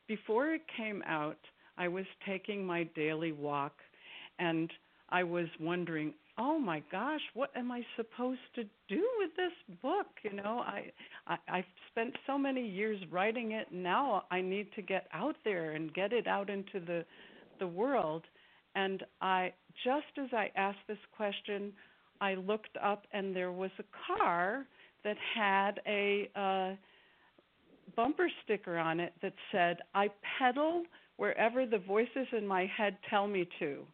before it came out, I was taking my daily walk and I was wondering, oh my gosh, what am I supposed to do with this book? You know, I, I I've spent so many years writing it. Now I need to get out there and get it out into the the world. And I just as I asked this question, I looked up and there was a car that had a uh, bumper sticker on it that said, "I pedal wherever the voices in my head tell me to."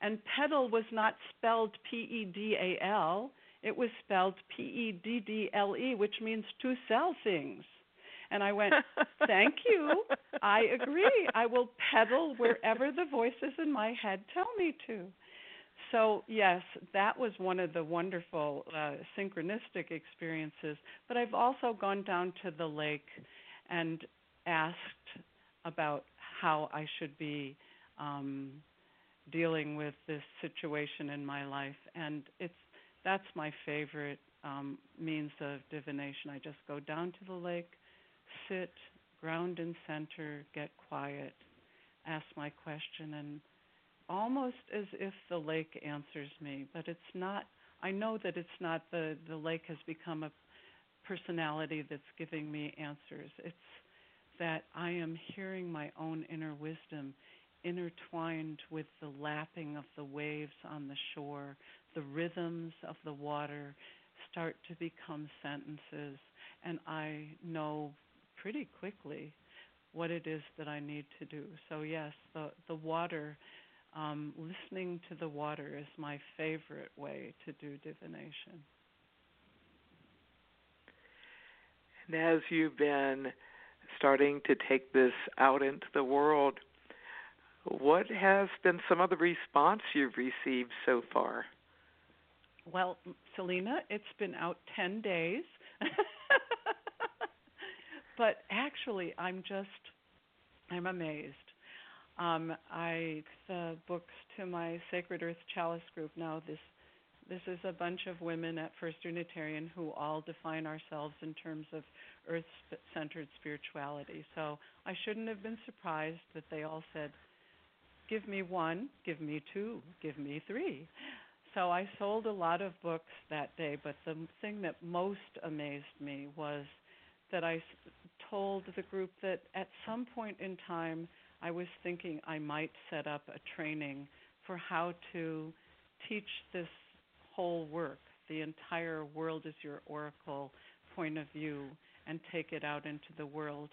And pedal was not spelled P E D A L, it was spelled P E D D L E, which means to sell things. And I went, Thank you. I agree. I will pedal wherever the voices in my head tell me to. So, yes, that was one of the wonderful uh, synchronistic experiences. But I've also gone down to the lake and asked about how I should be um, dealing with this situation in my life, and it's that's my favorite um, means of divination. I just go down to the lake, sit, ground and center, get quiet, ask my question, and almost as if the lake answers me, but it's not. I know that it's not the the lake has become a personality that's giving me answers. It's that I am hearing my own inner wisdom intertwined with the lapping of the waves on the shore, the rhythms of the water start to become sentences, and I know pretty quickly what it is that I need to do. So yes, the the water, um, listening to the water is my favorite way to do divination. And as you've been starting to take this out into the world, what has been some of the response you've received so far? Well, Selena, it's been out 10 days. but actually, I'm just I'm amazed. Um, I the books to my Sacred Earth Chalice group now. This this is a bunch of women at First Unitarian who all define ourselves in terms of earth-centered spirituality. So I shouldn't have been surprised that they all said, give me one, give me two, give me three. So I sold a lot of books that day, but the thing that most amazed me was that I told the group that at some point in time I was thinking I might set up a training for how to teach this whole work, the entire world is your oracle point of view, and take it out into the world.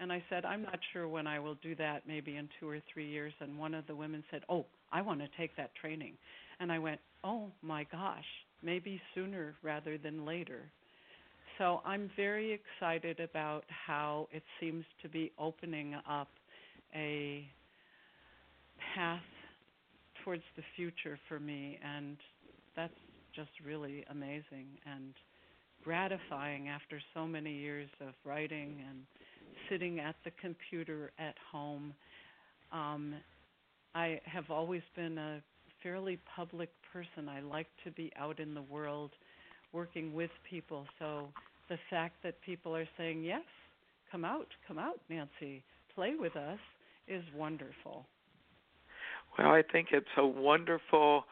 And I said, I'm not sure when I will do that, maybe in two or three years. And one of the women said, Oh, I want to take that training. And I went, Oh my gosh, maybe sooner rather than later. So I'm very excited about how it seems to be opening up a path towards the future for me. And that's just really amazing and gratifying after so many years of writing and sitting at the computer at home. Um, I have always been a fairly public person. I like to be out in the world working with people. So the fact that people are saying, yes, come out, come out, Nancy, play with us, is wonderful. Well, I think it's a wonderful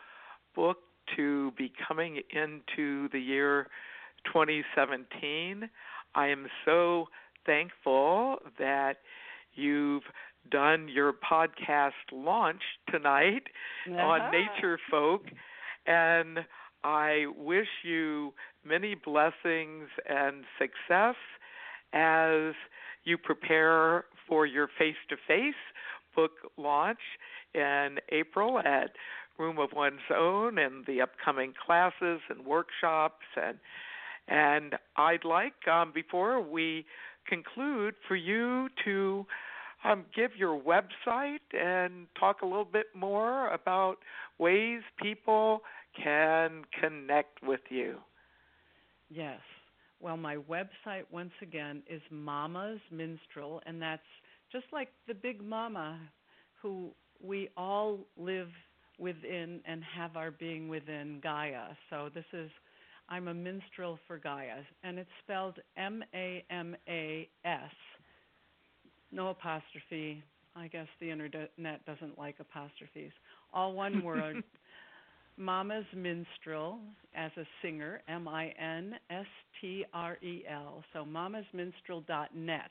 book to be coming into the year 2017. I am so thankful that you've done your podcast launch tonight uh-huh. on Nature Folk. And I wish you many blessings and success as you prepare for your face to face book launch in April at Room of One's Own and the upcoming classes and workshops and and I'd like um, before we conclude for you to um, give your website and talk a little bit more about ways people can connect with you. Yes. Well, my website, once again, is Mama's Minstrel, and that's just like the Big Mama who we all live within and have our being within Gaia. So this is I'm a minstrel for Gaia, and it's spelled M A M A S. No apostrophe. I guess the internet doesn't like apostrophes. All one word. Mama's Minstrel as a singer, M I N S T R E L. So mamasminstrel.net.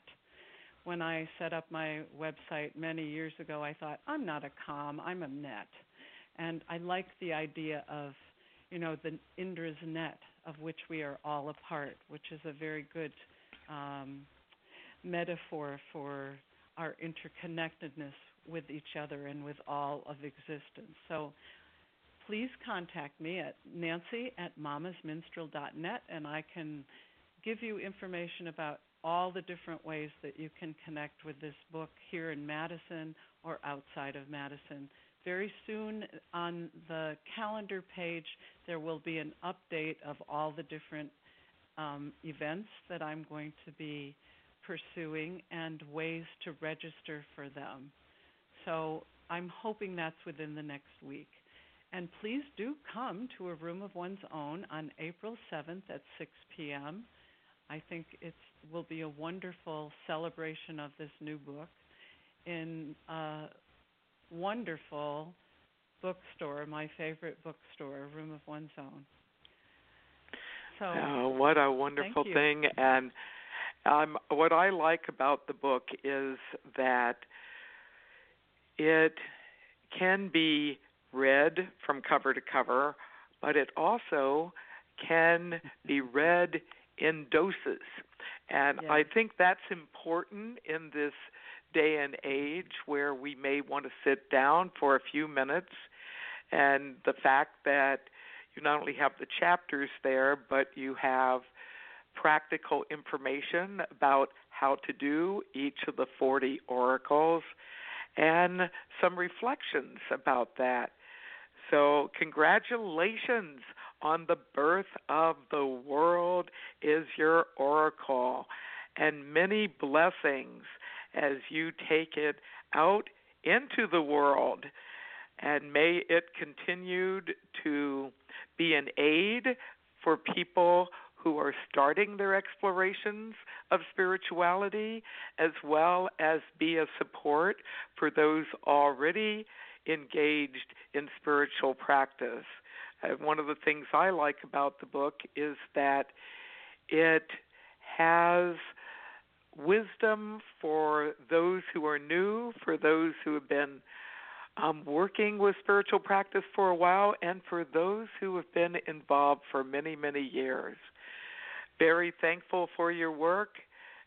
When I set up my website many years ago, I thought, I'm not a com, I'm a net. And I like the idea of, you know, the Indra's net of which we are all a part, which is a very good um, metaphor for our interconnectedness with each other and with all of existence. So please contact me at nancy at mamasminstrel.net and I can give you information about all the different ways that you can connect with this book here in Madison or outside of Madison. Very soon on the calendar page, there will be an update of all the different um, events that I'm going to be pursuing and ways to register for them. So I'm hoping that's within the next week. And please do come to a room of one's own on April 7th at 6 p.m. I think it will be a wonderful celebration of this new book in a wonderful bookstore, my favorite bookstore, Room of One's Own. So, oh, what a wonderful thing! And um, what I like about the book is that it can be read from cover to cover, but it also can be read in doses. And Yeah. I think that's important in this day and age where we may want to sit down for a few minutes. And the fact that you not only have the chapters there, but you have practical information about how to do each of the 40 oracles and some reflections about that. So, congratulations on the birth of the world is your oracle, and many blessings as you take it out into the world. And may it continue to be an aid for people who are starting their explorations of spirituality, as well as be a support for those already engaged in spiritual practice. Uh, one of the things I like about the book is that it has wisdom for those who are new, for those who have been um, working with spiritual practice for a while, and for those who have been involved for many, many years. Very thankful for your work.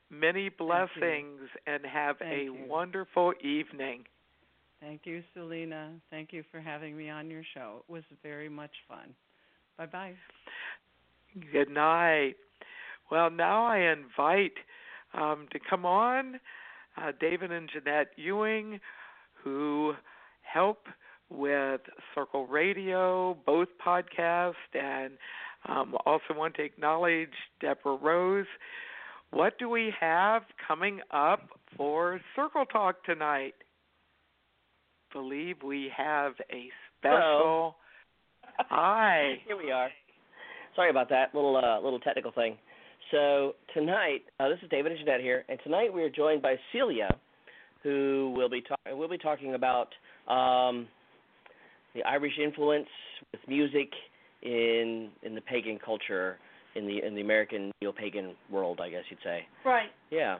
Many blessings, and have Thank a you. wonderful evening. thank you, Selena. Thank you for having me on your show. It was very much fun. Bye bye. Good night. Well, now I invite um, to come on uh, David and Jeanet Ewing, who help with Circle Radio, both podcasts, and um, also want to acknowledge Deborah Rose. What do we have coming up for Circle Talk tonight? Believe we have a special. Hello. Hi. Here we are. Sorry about that little uh, little technical thing. So tonight, uh, this is David and Jeanet here, and tonight we are joined by Celia, who will be talking. We'll be talking about um, the Irish influence with music in in the pagan culture in the in the American neo-pagan world, I guess you'd say. Right. Yeah.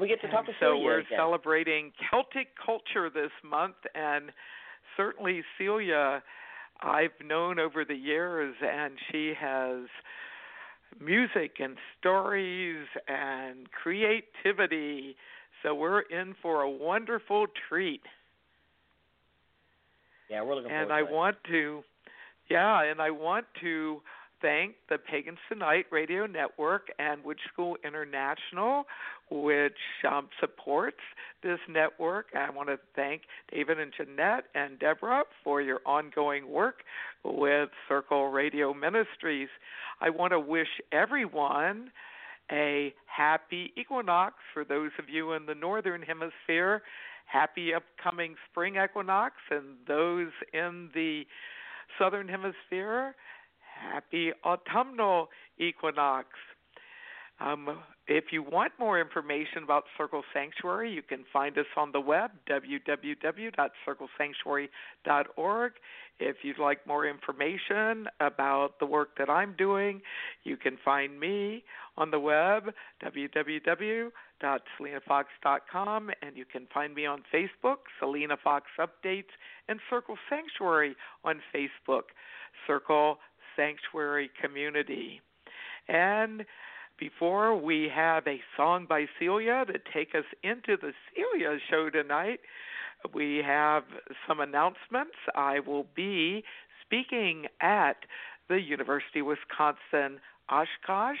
We get to talk to so Celia we're again. celebrating Celtic culture this month, and certainly Celia, I've known over the years, and she has music and stories and creativity. So we're in for a wonderful treat. yeah, we're looking And forward I to it. And I want to, yeah, and I want to thank the Pagans Tonight Radio Network and Witch School International, which um, supports this network. I want to thank David and Jeanette and Deborah for your ongoing work with Circle Radio Ministries. I want to wish everyone a happy equinox for those of you in the northern hemisphere. Happy upcoming spring equinox, and those in the southern hemisphere, happy autumnal equinox. Um, if you want more information about Circle Sanctuary, you can find us on the web, www.circlesanctuary.org. If you'd like more information about the work that I'm doing, you can find me on the web, www.selenafox.com, and you can find me on Facebook, Selena Fox Updates, and Circle Sanctuary on Facebook, Circle Sanctuary Community. And before we have a song by Celia to take us into the Celia show tonight, we have some announcements. I will be speaking at the University of Wisconsin Oshkosh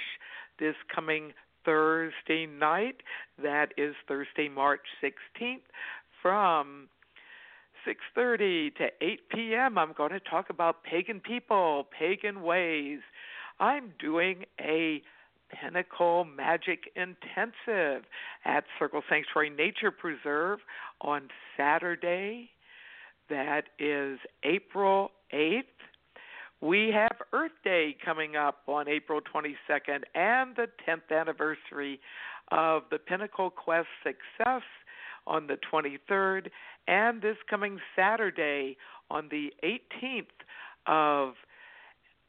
this coming Thursday night. That is Thursday, March 16th from 6:30 to 8 p.m. I'm going to talk about pagan people, pagan ways. I'm doing a Pinnacle Magic Intensive at Circle Sanctuary Nature Preserve on Saturday. That is April 8th. We have Earth Day coming up on April 22nd and the 10th anniversary of the Pinnacle Quest success on the 23rd, and this coming Saturday on the 18th of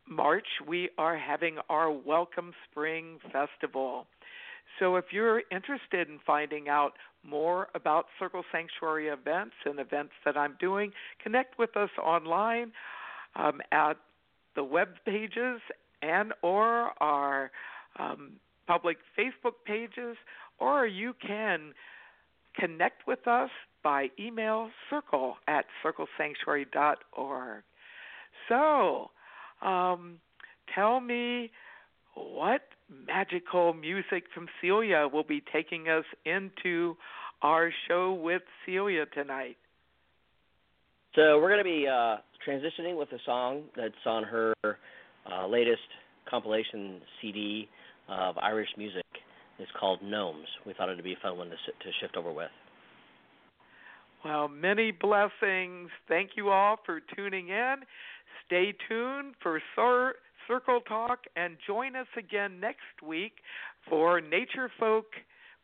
March, we are having our Welcome Spring Festival. So if you're interested in finding out more about Circle Sanctuary events and events that I'm doing, connect with us online um, at the web pages and or our um, public Facebook pages, or you can connect with us by email circle at circlesanctuary.org. So, um, tell me what magical music from Celia will be taking us into our show with Celia tonight. So we're going to be uh, transitioning with a song that's on her uh, latest compilation CD of Irish music. It's called Gnomes. We thought it'd be a fun one to, to shift over with. Well, many blessings. Thank you all for tuning in. Stay tuned for Cir- Circle Talk and join us again next week for Nature Folk,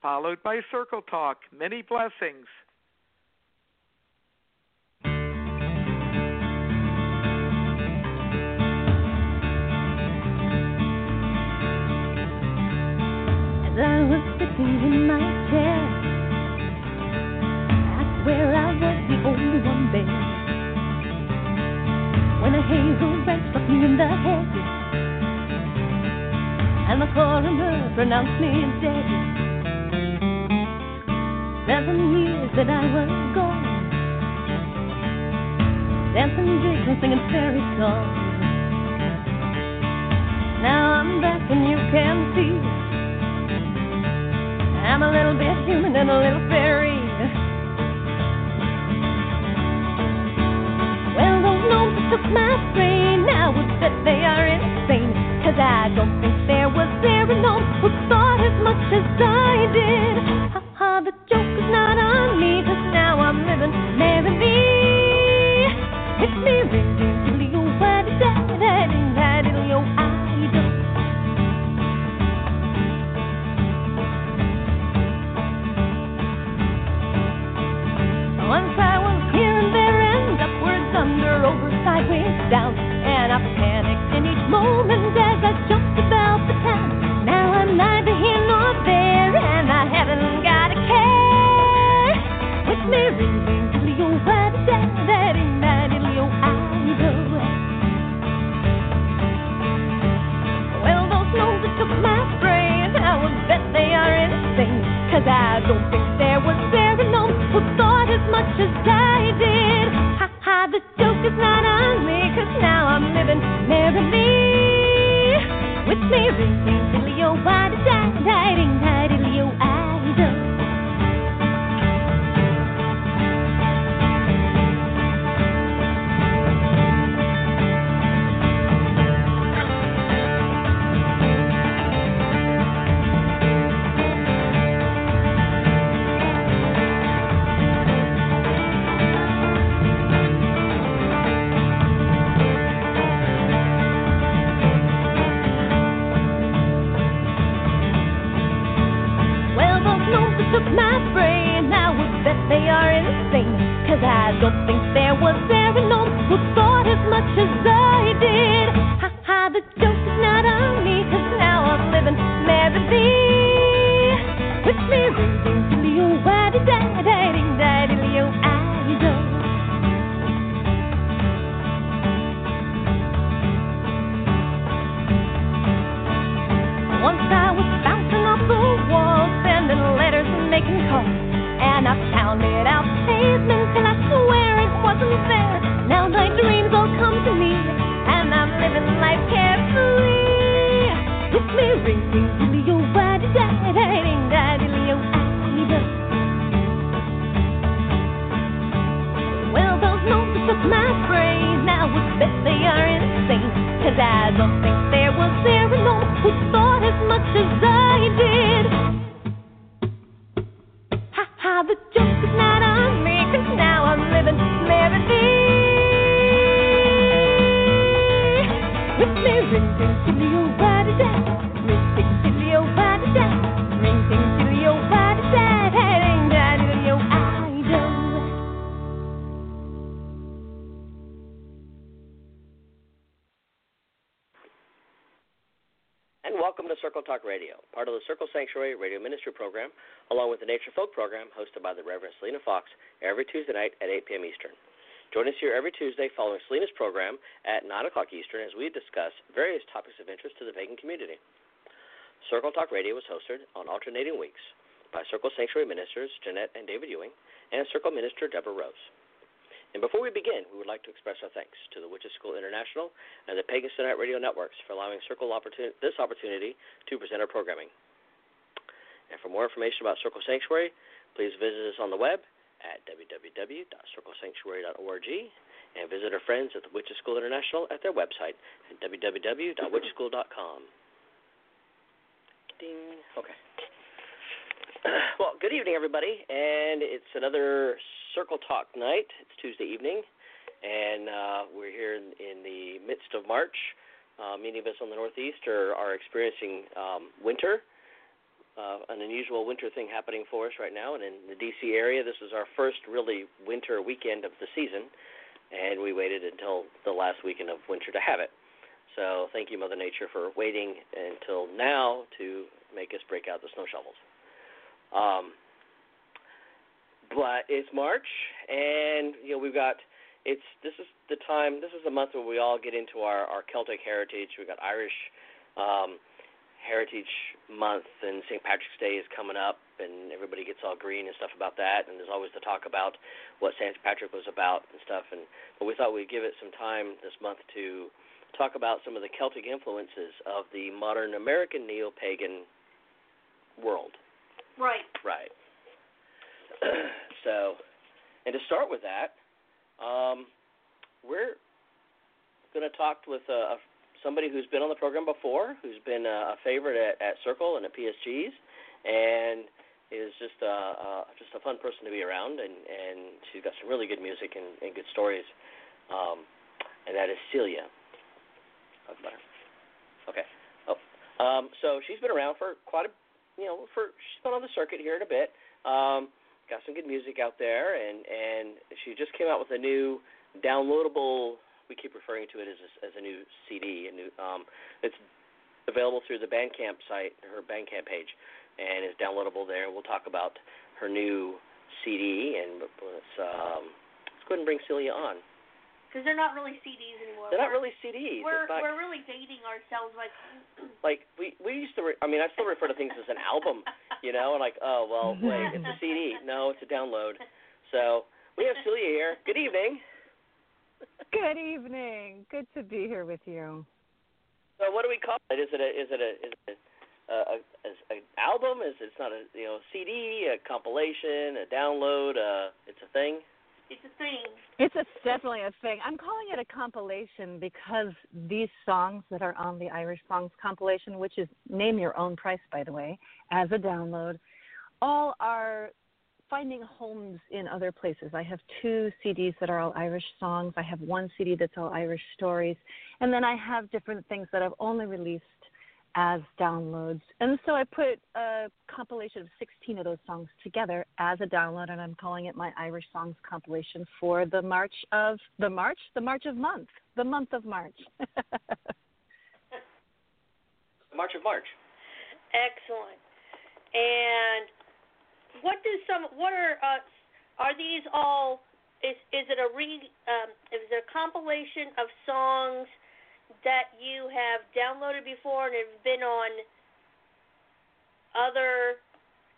followed by Circle Talk. Many blessings. In my chair, I swear I was the only one there. When a hazel branch struck me in the head, and the coroner pronounced me dead. Seven years that I was gone, dancing jigs and singing fairy songs. Now I'm back and you can see. I'm a little bit human and a little fairy. Well, those gnomes took my brain, I would bet they are insane. Cause I don't think there was there a gnome who thought as much as I did. Ha ha, the joke is not on me, cause now I'm living merrily. Sideways, down, and I panicked in each moment as I jumped about the town. Now I'm neither here nor there, and I haven't got a care. Which me ring, ring, diddly, oh, da, da, da, ding, da, diddly, oh, I do. Well, those gnomes that took my brain, I would bet they are insane. Cause I don't think there was there a gnome who thought as much as I did. Ha ha, the joke is not on I'm living merrily. With me, ring, ring, diddly, oh, why did I, die, ding, Cause I don't think there was ever no who thought as much as I did. Program hosted by the Reverend Selena Fox every Tuesday night at 8 p.m. Eastern. Join us here every Tuesday following Selena's program at 9 o'clock Eastern as we discuss various topics of interest to the pagan community. Circle Talk Radio is hosted on alternating weeks by Circle Sanctuary ministers Jeanet and David Ewing and Circle Minister Deborah Rose. And before we begin, we would like to express our thanks to the Witches School International and the Pagan Tonight Radio Networks for allowing Circle opportun- this opportunity to present our programming. And for more information about Circle Sanctuary, please visit us on the web at www.circlesanctuary.org and visit our friends at the Witches School International at their website at www.witcheschool.com. Ding. Okay. Well, good evening, everybody, and it's another Circle Talk night. It's Tuesday evening, and uh, we're here in, in the midst of March. Uh, many of us on the Northeast are, are experiencing um, winter, uh, an unusual winter thing happening for us right now. And in the D.C. area, this is our first really winter weekend of the season, and we waited until the last weekend of winter to have it. So thank you, Mother Nature, for waiting until now to make us break out the snow shovels. Um, but it's March, and you know we've got it's this is the time this is the month where we all get into our our Celtic heritage. We've got Irish um, Heritage Month, and St. Patrick's Day is coming up, and everybody gets all green and stuff about that. And there's always the talk about what St. Patrick was about and stuff. And but we thought we'd give it some time this month to talk about some of the Celtic influences of the modern American neo-pagan world. Right. Right. so, and to start with that, um, we're going to talk with uh, somebody who's been on the program before, who's been a favorite at, at Circle and at PSG's, and is just a uh, just a fun person to be around, and and she's got some really good music and, and good stories, um, and that is Celia. Talk about her. Okay. Oh, um, so she's been around for quite a you know, for she's been on the circuit here in a bit. Um, got some good music out there, and and she just came out with a new downloadable. We keep referring to it as a, as a new CD. A new, um, it's available through the Bandcamp site, her Bandcamp page, and is downloadable there. We'll talk about her new CD, and let's um, let's go ahead and bring Celia on. Because they're not really CDs anymore. They're not really CDs. We're not, we're really dating ourselves like. like we we used to. Re- I mean, I still refer to things as an album, you know, and like, oh well, wait, it's a CD. No, it's a download. So we have Celia here. Good evening. Good evening. Good to be here with you. So what do we call it? Is it a is it a is it a, a, a, a album? Is it, it's not a you know CD, a compilation, a download? Uh, it's a thing. It's a thing. It's a, definitely a thing. I'm calling it a compilation because these songs that are on the Irish Songs compilation, which is name your own price, by the way, as a download, all are finding homes in other places. I have two CDs that are all Irish songs. I have one CD that's all Irish stories. And then I have different things that I've only released as downloads. And so I put a compilation of 16 of those songs together as a download, and I'm calling it my Irish Songs compilation for the March of the March, the March of month, the month of March. March of March. Excellent. And what do some? What are? Uh, are these all? Is is it a re? Um, is it a compilation of songs that you have downloaded before and have been on other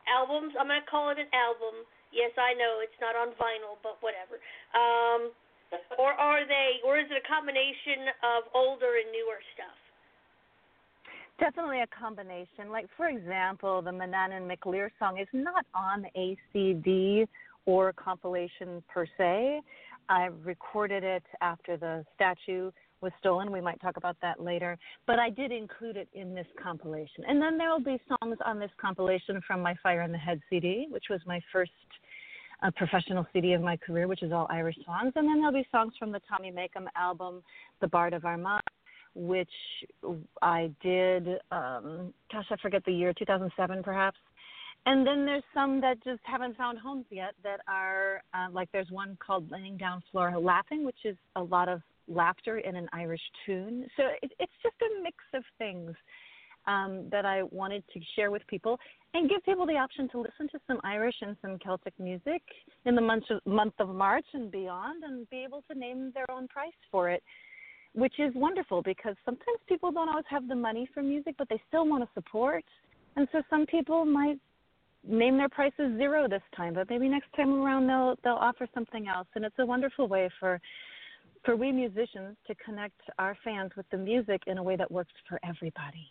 albums? I'm gonna call it an album. Yes, I know it's not on vinyl, but whatever. Um, or are they, or is it a combination of older and newer stuff? Definitely a combination. Like, for example, the Manannán Mac Lir song is not on a CD or compilation per se. I recorded it after the statue was stolen. We might talk about that later. But I did include it in this compilation. And then there will be songs on this compilation from my Fire in the Head CD, which was my first uh, professional CD of my career, which is all Irish songs. And then there'll be songs from the Tommy Makem album, The Bard of Armagh, which I did, um, gosh, I forget the year, 2007 perhaps. And then there's some that just haven't found homes yet that are uh, like there's one called Laying Down Flora Laughing, which is a lot of laughter in an Irish tune. So it, it's just a mix of things um, that I wanted to share with people and give people the option to listen to some Irish and some Celtic music in the month of, month of March and beyond and be able to name their own price for it which is wonderful because sometimes people don't always have the money for music, but they still want to support. And so some people might name their prices zero this time, but maybe next time around they'll they'll offer something else. And it's a wonderful way for for we musicians to connect our fans with the music in a way that works for everybody.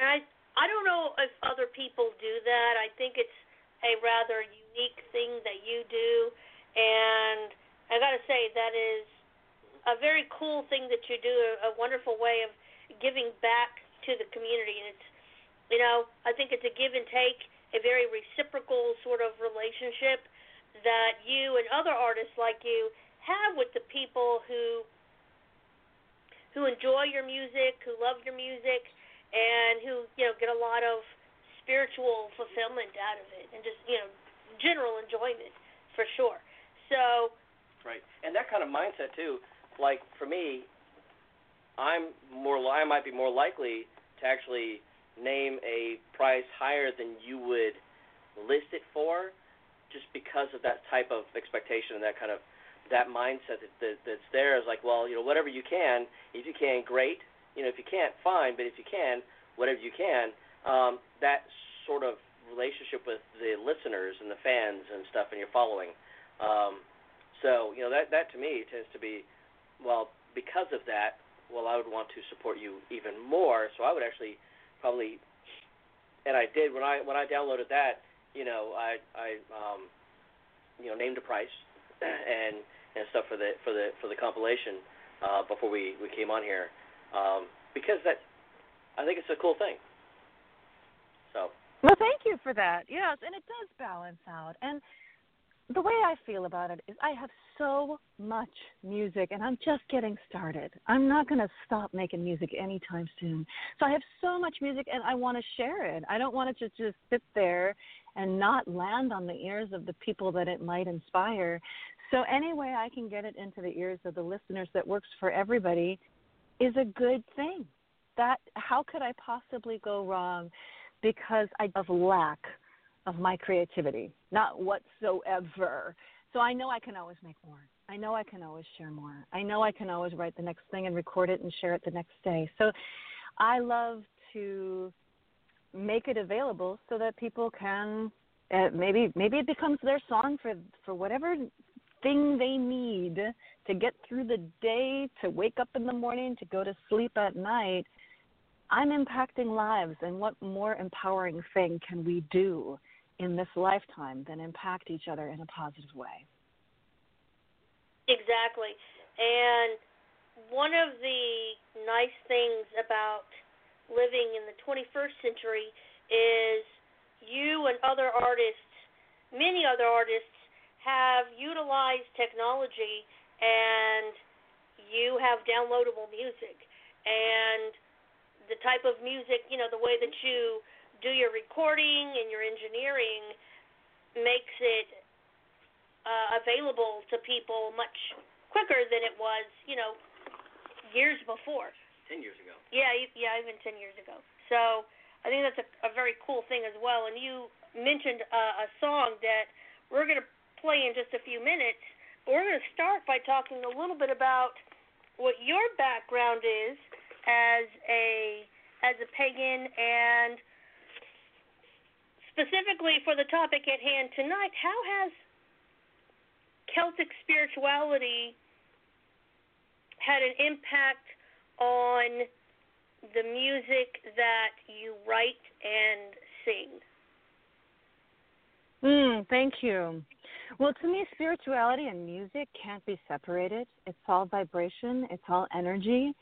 I I don't know if other people do that. I think it's a rather unique thing that you do, and I got to say that is a very cool thing that you do, a, a wonderful way of giving back to the community. And it's, you know, I think it's a give and take, a very reciprocal sort of relationship that you and other artists like you have with the people who who enjoy your music, who love your music, and who you know get a lot of spiritual fulfillment out of it, and just you know general enjoyment for sure. So. Right, and that kind of mindset too like for me, I'm more I might be more likely to actually name a price higher than you would list it for, just because of that type of expectation and that kind of that mindset that, that that's there is like, well, you know, whatever you can, if you can, great. You know, if you can't, fine. But if you can, whatever you can, um, that sort of relationship with the listeners and the fans and stuff and your following. Um, so you know that that to me tends to be well, because of that, well, I would want to support you even more. So I would actually probably, and I did when I when I downloaded that, you know, I I um, you know named a price and and stuff for the for the for the compilation uh, before we we came on here um, because that I think it's a cool thing. So. Well, thank you for that. Yes, and it does balance out and the way I feel about it is I have so much music and I'm just getting started. I'm not going to stop making music anytime soon. So I have so much music and I want to share it. I don't want it to just sit there and not land on the ears of the people that it might inspire. So any way I can get it into the ears of the listeners that works for everybody is a good thing. That how could I possibly go wrong because I of lack of my creativity, not whatsoever. So I know I can always make more. I know I can always share more. I know I can always write the next thing and record it and share it the next day. So I love to make it available so that people can uh, maybe maybe it becomes their song for for whatever thing they need to get through the day, to wake up in the morning, to go to sleep at night. I'm impacting lives, and what more empowering thing can we do in this lifetime than impact each other in a positive way. Exactly. And one of the nice things about living in the 21st century is you and other artists, many other artists, have utilized technology and you have downloadable music. And the type of music, you know, the way that you do your recording and your engineering makes it uh, available to people much quicker than it was, you know, years before. Ten years ago. Yeah, yeah, even ten years ago. So I think that's a, a very cool thing as well. And you mentioned uh, a song that we're going to play in just a few minutes. But we're going to start by talking a little bit about what your background is as a as a pagan and specifically for the topic at hand tonight, how has Celtic spirituality had an impact on the music that you write and sing? Mm, thank you. Well, to me, spirituality and music can't be separated. It's all vibration, it's all energy.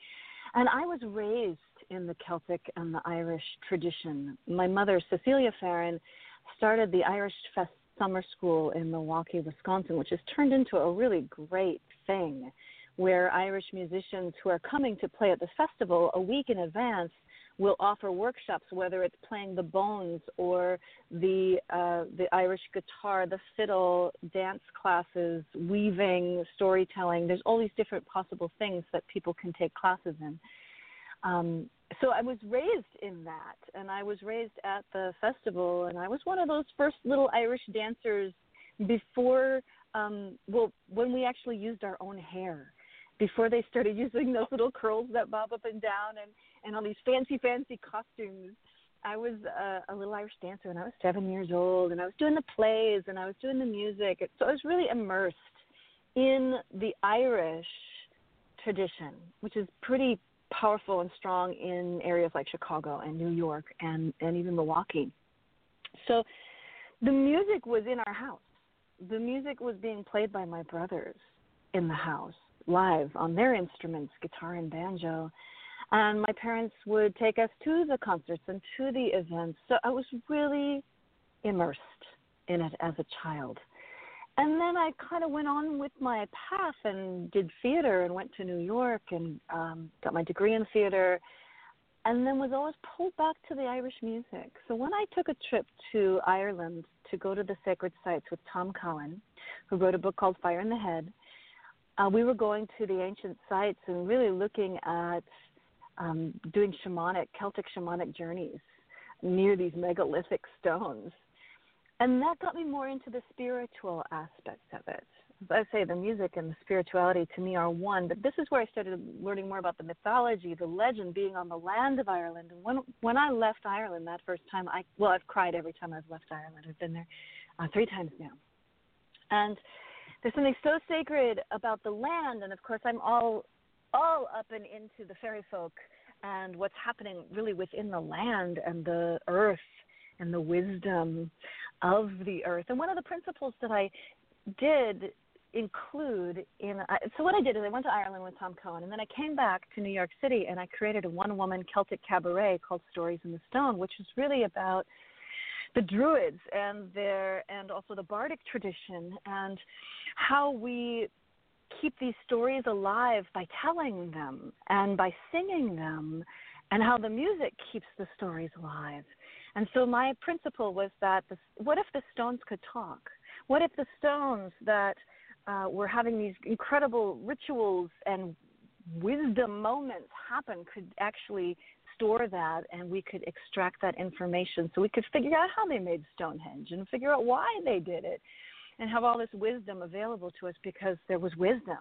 And I was raised in the Celtic and the Irish tradition. My mother, Cecilia Farran, started the Irish Fest Summer School in Milwaukee, Wisconsin, which has turned into a really great thing where Irish musicians who are coming to play at the festival a week in advance will offer workshops, whether it's playing the bones or the uh, the Irish guitar, the fiddle, dance classes, weaving, storytelling. There's all these different possible things that people can take classes in. Um, so I was raised in that, and I was raised at the festival, and I was one of those first little Irish dancers before, um, well, when we actually used our own hair, before they started using those little curls that bob up and down, and and all these fancy, fancy costumes. I was a, a little Irish dancer, and I was seven years old, and I was doing the plays, and I was doing the music. So I was really immersed in the Irish tradition, which is pretty powerful and strong in areas like Chicago and New York and, and even Milwaukee. So the music was in our house. The music was being played by my brothers in the house live on their instruments, guitar and banjo. And my parents would take us to the concerts and to the events. So I was really immersed in it as a child and then I kind of went on with my path and did theater and went to New York and um, got my degree in theater, and then was always pulled back to the Irish music. So when I took a trip to Ireland to go to the sacred sites with Tom Cowan, who wrote a book called Fire in the Head, uh, we were going to the ancient sites and really looking at um, doing shamanic, Celtic shamanic journeys near these megalithic stones and that got me more into the spiritual aspects of it. I say, the music and the spirituality to me are one, but this is where I started learning more about the mythology, the legend, being on the land of Ireland. And when when I left Ireland that first time, I well, I've cried every time I've left Ireland. I've been there uh, three times now, and there's something so sacred about the land. And of course, I'm all all up and into the fairy folk and what's happening really within the land and the earth and the wisdom of the earth. And one of the principles that I did include in so what I did is I went to Ireland with Tom Cowan, and then I came back to New York City and I created a one woman Celtic cabaret called Stories in the Stone which is really about the druids and their and also the bardic tradition and how we keep these stories alive by telling them and by singing them and how the music keeps the stories alive and so my principle was that the, what if the stones could talk? What if the stones that uh, were having these incredible rituals and wisdom moments happen could actually store that and we could extract that information so we could figure out how they made Stonehenge and figure out why they did it and have all this wisdom available to us because there was wisdom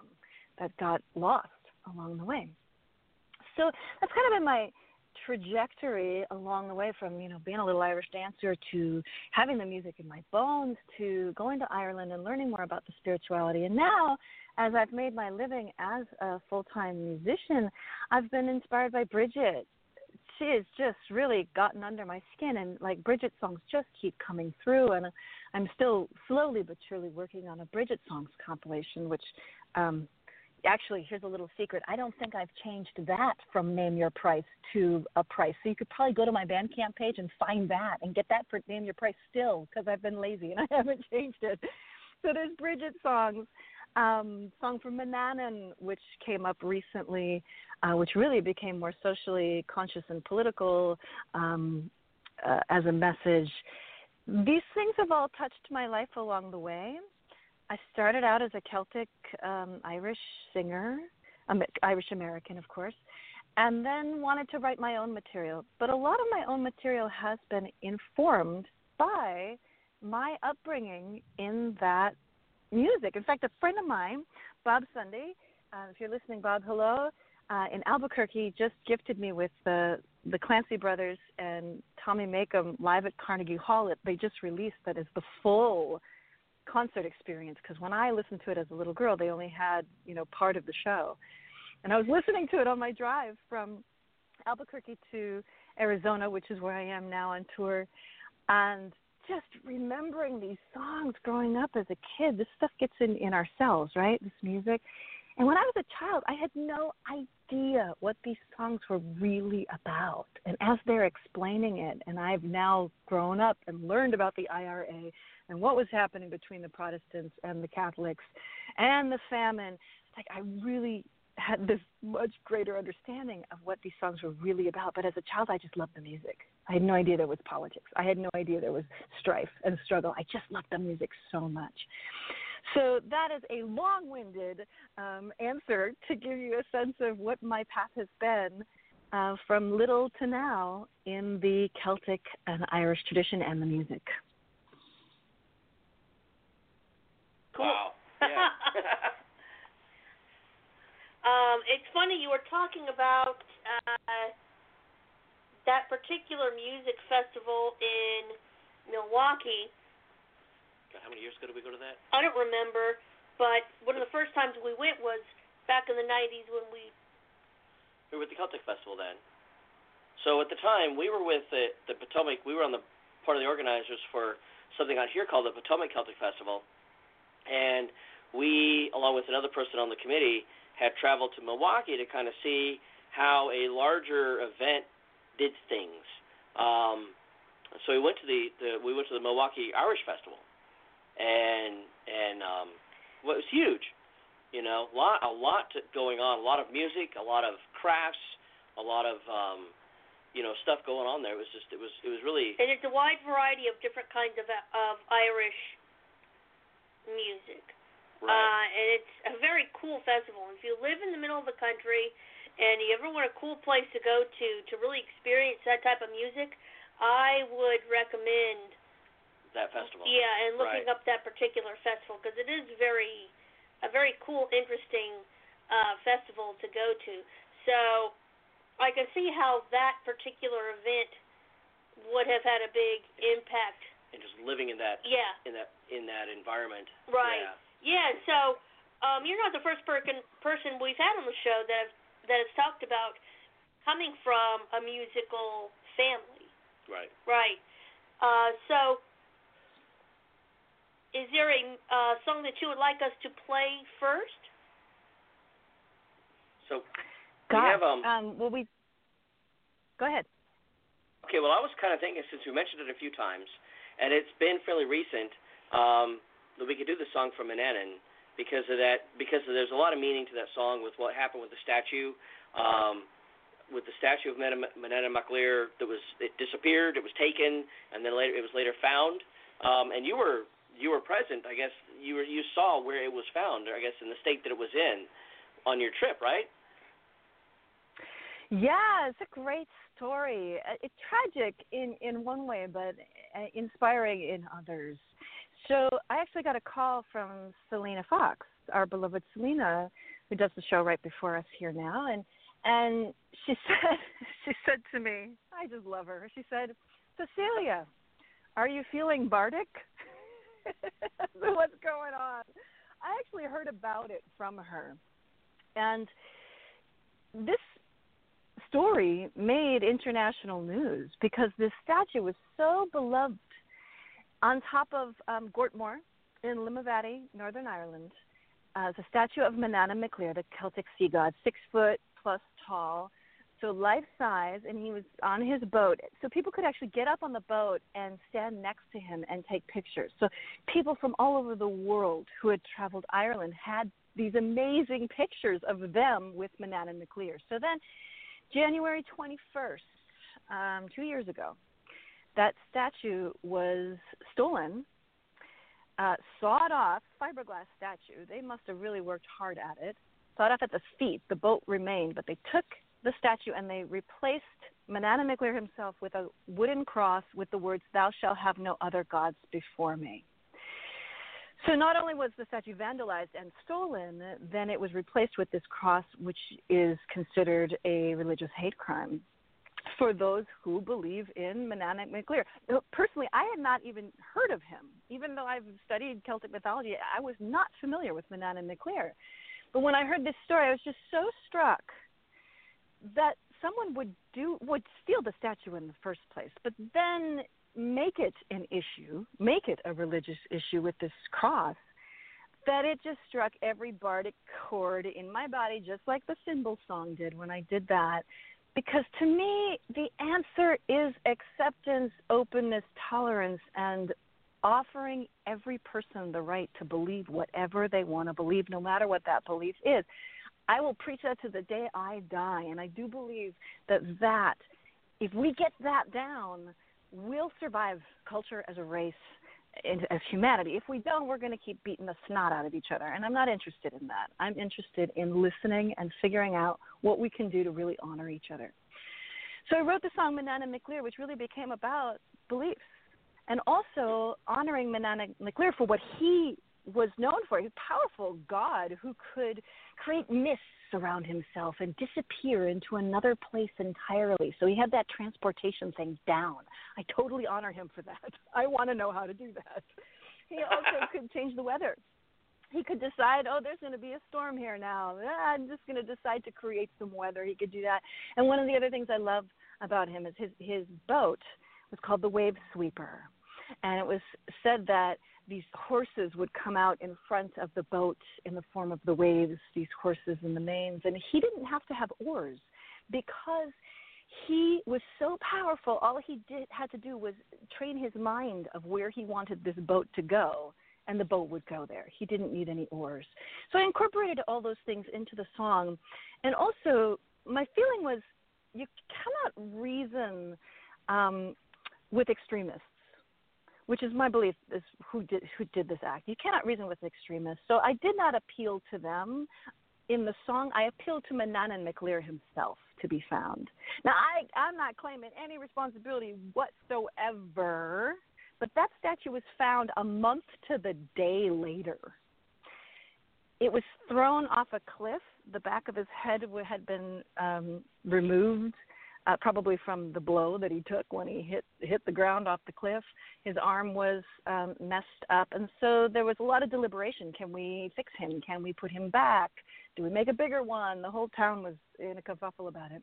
that got lost along the way. So that's kind of been my trajectory along the way from you know being a little Irish dancer to having the music in my bones to going to Ireland and learning more about the spirituality. And now as I've made my living as a full-time musician I've been inspired by Bridget. She has just really gotten under my skin and like Bridget songs just keep coming through and I'm still slowly but surely working on a Bridget songs compilation which um actually, here's a little secret. I don't think I've changed that from Name Your Price to a price. So you could probably go to my Bandcamp page and find that and get that for Name Your Price still because I've been lazy and I haven't changed it. So there's Bridget songs. Um, song from Manannan, which came up recently, uh, which really became more socially conscious and political um, uh, as a message. These things have all touched my life along the way. I started out as a Celtic um, Irish singer, um, Irish American, of course, and then wanted to write my own material. But a lot of my own material has been informed by my upbringing in that music. In fact, a friend of mine, Bob Sunday, uh, if you're listening, Bob, hello, uh, in Albuquerque, just gifted me with the the Clancy Brothers and Tommy Makem live at Carnegie Hall. That they just released that is the full concert experience because when I listened to it as a little girl, they only had you know part of the show, and I was listening to it on my drive from Albuquerque to Arizona, which is where I am now on tour, and just remembering these songs growing up as a kid. This stuff gets in in our cells, right? This music. And when I was a child, I had no idea what these songs were really about. And as they're explaining it, and I've now grown up and learned about the IRA and what was happening between the Protestants and the Catholics and the famine, like I really had this much greater understanding of what these songs were really about. But as a child, I just loved the music. I had no idea there was politics. I had no idea there was strife and struggle. I just loved the music so much. So that is a long-winded um, answer to give you a sense of what my path has been uh, from little to now in the Celtic and Irish tradition and the music. Cool. Wow. Yeah. um, it's funny you were talking about uh, that particular music festival in Milwaukee God, how many years ago did we go to that? I don't remember, but one of the first times we went was back in the 90s when we. We were at the Celtic Festival then. So at the time, we were with the, the Potomac. We were on the part of the organizers for something out here called the Potomac Celtic Festival, and we, along with another person on the committee, had traveled to Milwaukee to kind of see how a larger event did things. Um, so we went to the, the we went to the Milwaukee Irish Festival, and and um, well, it was huge. You know, a lot a lot going on, a lot of music, a lot of crafts, a lot of um, you know stuff going on there. It was just it was it was really And it's a wide variety of different kinds of of Irish music. right. Uh, and it's a very cool festival. If you live in the middle of the country and you ever want a cool place to go to to really experience that type of music, I would recommend that festival. yeah, and looking Right. up that particular festival because it is very a very cool, interesting uh, festival to go to. So I can see how that particular event would have had a big impact. And just living in that Yeah, in that in that environment. right. Yeah. Yeah, so um, you're not the first person person we've had on the show that have, that has talked about coming from a musical family. Right. Right. Uh, so, is there a uh, song that you would like us to play first? So God, we have um. um, well, we go ahead. Okay, well, I was kind of thinking since we mentioned it a few times, and it's been fairly recent, um, that we could do the song from Manannan because of that. Because there's a lot of meaning to that song with what happened with the statue, um, with the statue of Manannán Mac Lir that was it disappeared, it was taken, and then later it was later found. Um, and you were you were present, I guess. You were you saw where it was found, I guess, in the state that it was in, on your trip, right? Yeah, it's a great story. Uh, It's tragic in in one way, but uh, inspiring in others. So I actually got a call from Selena Fox, our beloved Selena, who does the show right before us here now, and and she said she said to me, I just love her. She said, Cecilia, are you feeling bardic? what's going on? I actually heard about it from her, and this story made international news because this statue was so beloved on top of um, Gortmore in Limavady, Northern Ireland. Uh, it's a statue of Manannán Mac Lir, the Celtic sea god, six foot plus tall, so life size, and he was on his boat. So people could actually get up on the boat and stand next to him and take pictures. So people from all over the world who had traveled Ireland had these amazing pictures of them with Manannán Mac Lir. So then January 21st, um, two years ago, that statue was stolen, uh, sawed off, fiberglass statue. They must have really worked hard at it. Sawed off at the feet. The boat remained, but they took the statue and they replaced Manannán Mac Lir himself with a wooden cross with the words, Thou shalt have no other gods before me. So not only was the statue vandalized and stolen, then it was replaced with this cross, which is considered a religious hate crime. for those who believe in Manannán Mac Lir. Personally, I had not even heard of him. Even though I've studied Celtic mythology, I was not familiar with Manannán Mac Lir. But when I heard this story, I was just so struck that someone would do would steal the statue in the first place, but then make it an issue, make it a religious issue with this cross, that it just struck every bardic chord in my body, just like the cymbal song did when I did that. Because to me, the answer is acceptance, openness, tolerance, and offering every person the right to believe whatever they want to believe, no matter what that belief is. I will preach that to the day I die, and I do believe that that, if we get that down, we'll survive culture as a race and as humanity. If we don't, we're going to keep beating the snot out of each other. And I'm not interested in that. I'm interested in listening and figuring out what we can do to really honor each other. So I wrote the song Manannán Mac Lir, which really became about beliefs and also honoring Manannán Mac Lir for what he was known for. A powerful God who could create mists around himself and disappear into another place entirely. So he had that transportation thing down. I totally honor him for that. I want to know how to do that. He also could change the weather. He could decide, oh, there's going to be a storm here now. Ah, I'm just going to decide to create some weather. He could do that. And one of the other things I love about him is his his boat was called the Wave Sweeper, and it was said that these horses would come out in front of the boat in the form of the waves, these horses in the mains, and he didn't have to have oars because he was so powerful. All he did had to do was train his mind of where he wanted this boat to go, and the boat would go there. He didn't need any oars. So I incorporated all those things into the song, and also my feeling was you cannot reason um, with extremists which is my belief is who did who did this act. You cannot reason with extremists. So I did not appeal to them in the song. I appealed to Manannán Mac Lir himself to be found. Now I I'm not claiming any responsibility whatsoever, but that statue was found a month to the day later. It was thrown off a cliff. The back of his head had been um, removed uh, probably from the blow that he took when he hit hit the ground off the cliff. His arm was um, messed up, and so there was a lot of deliberation. Can we fix him? Can we put him back? Do we make a bigger one? The whole town was in a kerfuffle about it.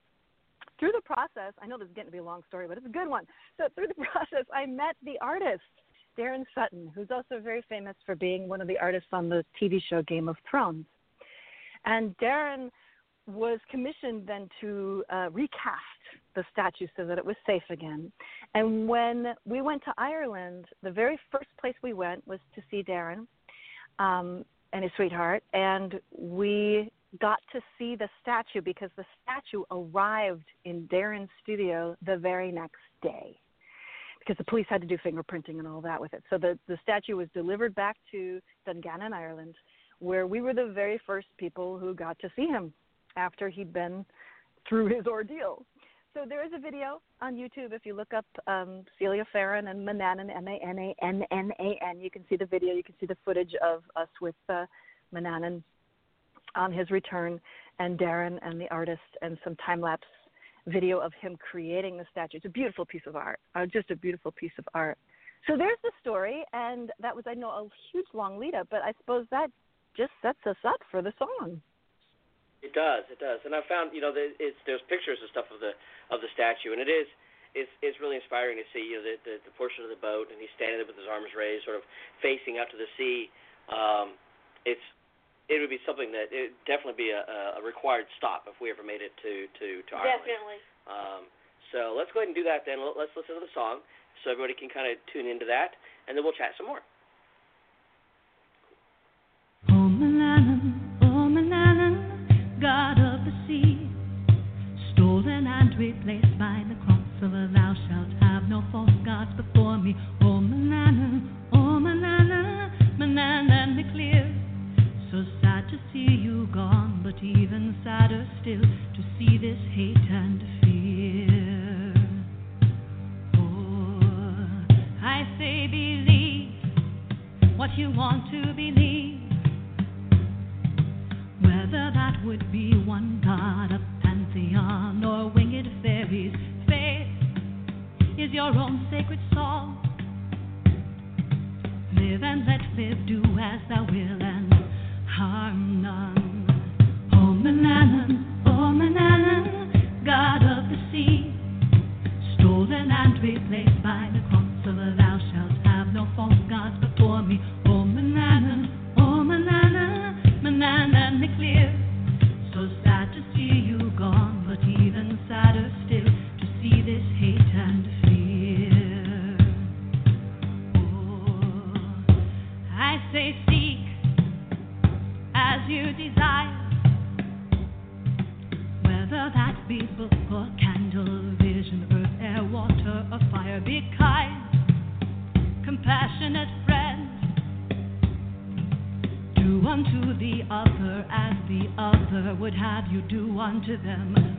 Through the process, I know this is getting to be a long story, but it's a good one. So through the process, I met the artist. Darren Sutton, who's also very famous for being one of the artists on the TV show Game of Thrones. And Darren was commissioned then to uh, recast the statue so that it was safe again. And when we went to Ireland, the very first place we went was to see Darren um, and his sweetheart, and we got to see the statue because the statue arrived in Darren's studio the very next day because the police had to do fingerprinting and all that with it. So the, the statue was delivered back to Dungannon, Ireland, where we were the very first people who got to see him after he'd been through his ordeal. So there is a video on YouTube. If you look up um, Celia Farran and Manannán, M A N A N N A N, you can see the video. You can see the footage of us with uh, Manannán on his return, and Darren and the artist, and some time lapse video of him creating the statue. It's a beautiful piece of art, uh, just a beautiful piece of art. So there's the story, and that was, I know, a huge long lead up, but I suppose that just sets us up for the song. It does, it does, and I found you know it's there's pictures and stuff of the of the statue, and it is it's it's really inspiring to see you know the, the the portion of the boat, and he's standing there with his arms raised, sort of facing out to the sea. Um, it's it would be something that it would definitely be a, a required stop if we ever made it to to to Ireland. Definitely. Um, so let's go ahead and do that then. Let's listen to the song so everybody can kind of tune into that, and then we'll chat some more. Replaced by the cross of a thou shalt have no false gods before me. Oh, Manana, oh, Manana, Manana, Mac Lir. So sad to see you gone, but even sadder still to see this hate and fear. Oh, I say believe what you want to believe whether that would be one god, pantheon, or winged fairies, faith is your own sacred song. Live and let live, do as thou will, and harm none. Oh, Manannan, oh, Manannan, God of the sea, stolen and replaced by the a thou shalt have no false gods before me. Oh, Manannan, oh, Manannan, Manannan, clear. Have you do unto them.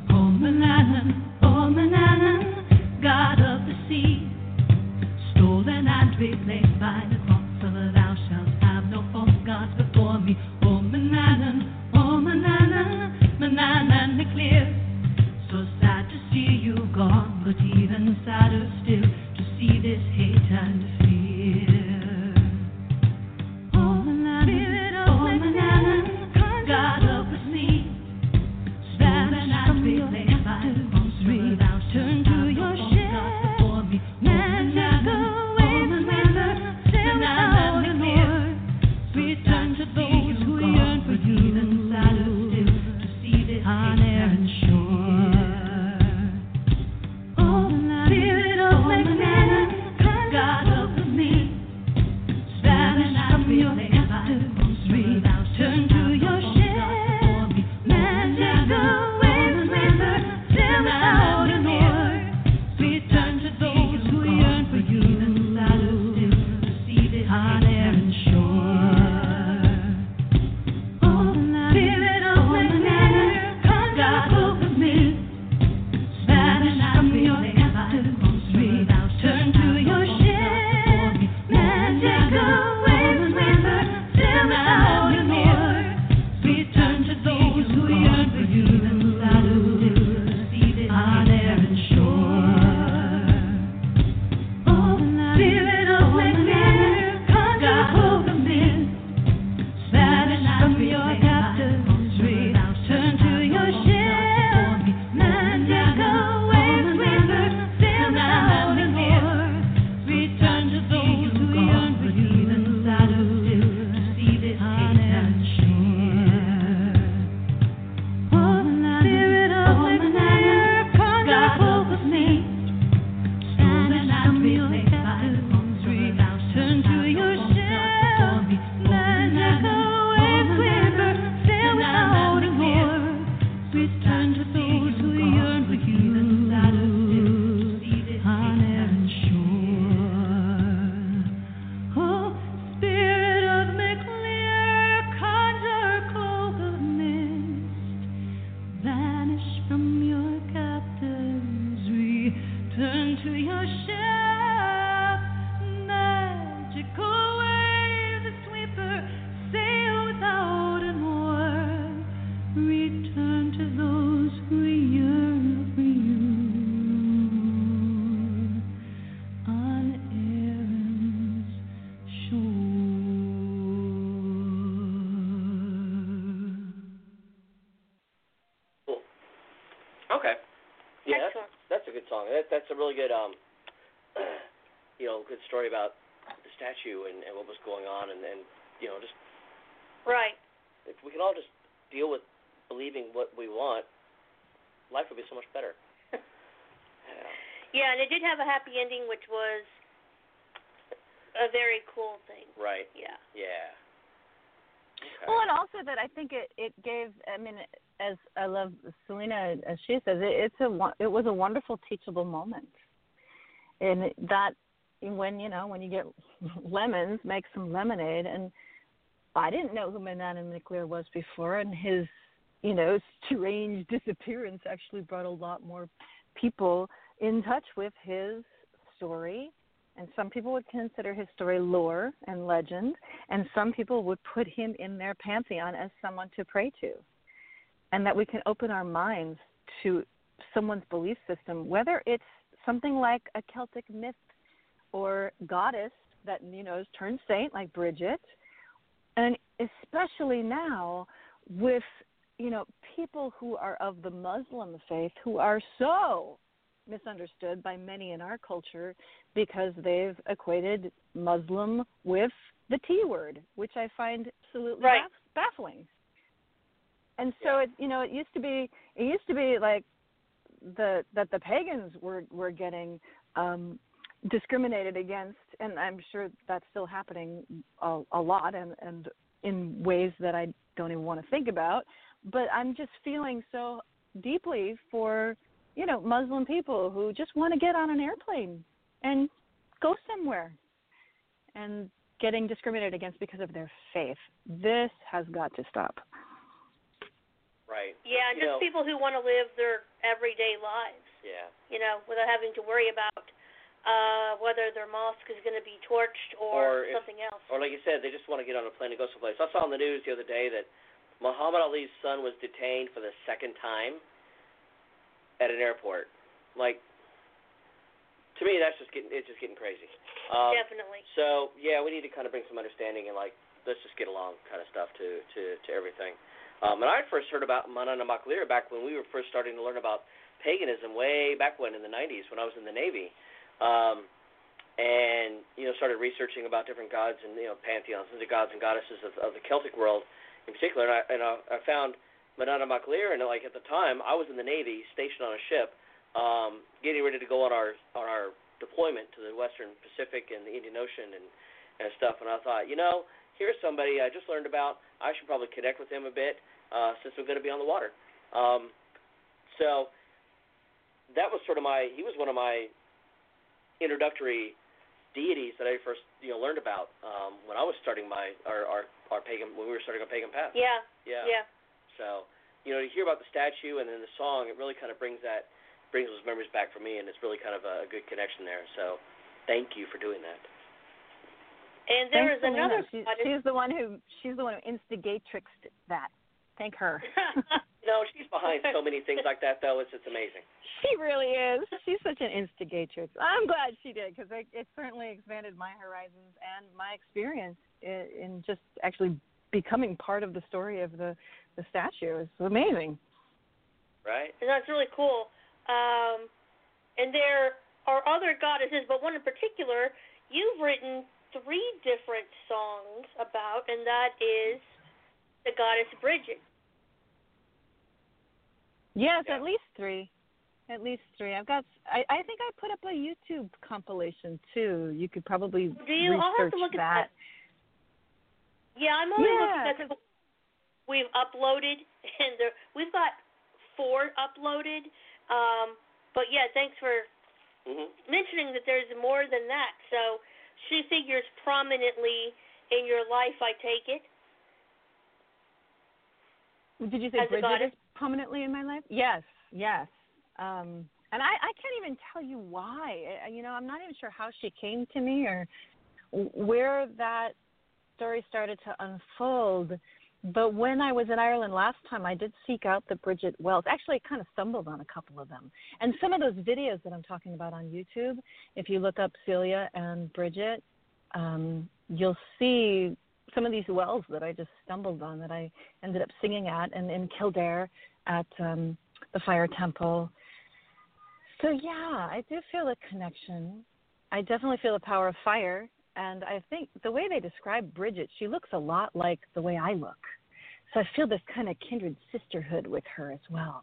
Story about the statue and, and what was going on, and, and you know, just Right. if we can all just deal with believing what we want, life would be so much better. yeah. Yeah, and it did have a happy ending, which was a very cool thing. Right. Yeah. Yeah. Okay. Well, and also that I think it it gave. I mean, as I love Selena as she says, it, it's a it was a wonderful teachable moment, and that when you know when you get lemons, make some lemonade. And I didn't know who Manannán Mac Lir was before, and his you know strange disappearance actually brought a lot more people in touch with his story and some people would consider his story lore and legend, and some people would put him in their pantheon as someone to pray to. And that we can open our minds to someone's belief system, whether it's something like a Celtic myth or goddess that you know is turned saint, like Bridget, and especially now with you know people who are of the Muslim faith who are so misunderstood by many in our culture because they've equated Muslim with the T word, which I find absolutely Right. baff- baffling. And so it you know it used to be it used to be like the that the pagans were were getting um discriminated against and I'm sure that's still happening a, a lot and and in ways that I don't even want to think about but I'm just feeling so deeply for you know Muslim people who just want to get on an airplane and go somewhere and getting discriminated against because of their faith. This has got to stop. Right. Yeah, and just know- people who want to live their everyday lives, Yeah. you know, without having to worry about uh whether their mosque is going to be torched or, Or if- something else. Or like you said, they just want to get on a plane and go someplace. I saw on the news the other day that Muhammad Ali's son was detained for the second time at an airport. Like, to me, that's just getting it's just getting crazy. Um, Definitely. So yeah, we need to kind of bring some understanding and like let's just get along kind of stuff to to to everything. Um, and I first heard about Manannán Mac Lir back when we were first starting to learn about paganism way back when in the 90s when I was in the Navy. Um, and you know started researching about different gods and you know pantheons and the gods and goddesses of, of the Celtic world in particular. And I and I, I found Manannán Mac Lir and like at the time I was in the Navy stationed on a ship um, getting ready to go on our on our deployment to the Western Pacific and the Indian Ocean and and stuff. And I thought, you know, here's somebody I just learned about. I should probably connect with him a bit uh, since I'm going to be on the water. Um, so that was sort of my. He was one of my introductory deities that I first you know learned about um, when I was starting my our, our our pagan when we were starting our pagan path. Yeah. Yeah. Yeah. So, you know, to hear about the statue and then the song, it really kind of brings that brings those memories back for me, and it's really kind of a, a good connection there. So, thank you for doing that. And there Thanks, is another She, goddess- she's the one who she's the one who instigatrixed that. Thank her. No, she's behind so many things like that, though. It's it's amazing. She really is. She's such an instigatrix. I'm glad she did because it, it certainly expanded my horizons and my experience in, in just actually becoming part of the story of the the statue. It's amazing. Right? and that's really cool. Um, and there are other goddesses, but one in particular you've written three different songs about, and that is the goddess Bridget. Yes, Yeah. at least three. At least three. I've got. I, I think I put up a YouTube compilation too. You could probably Do you? research I'll have to look that. at that. Yeah, I'm only Yeah, looking at the we've uploaded, and there, we've got four uploaded. Um, but yeah, thanks for mentioning that there's more than that. So she figures prominently in your life, I take it. Did you say Bridget is prominently in my life? Yes, yes. Um, and I, I can't even tell you why. I- You know, I'm not even sure how she came to me or where that story started to unfold. But when I was in Ireland last time, I did seek out the Bridget Wells. Actually, I kind of stumbled on a couple of them. And some of those videos that I'm talking about on YouTube, if you look up Celia and Bridget, um, you'll see some of these wells that I just stumbled on that I ended up singing at and in Kildare at um, the Fire Temple. So yeah, I do feel a connection. I definitely feel the power of fire, and I think the way they describe Bridget, she looks a lot like the way I look. So I feel this kind of kindred sisterhood with her as well.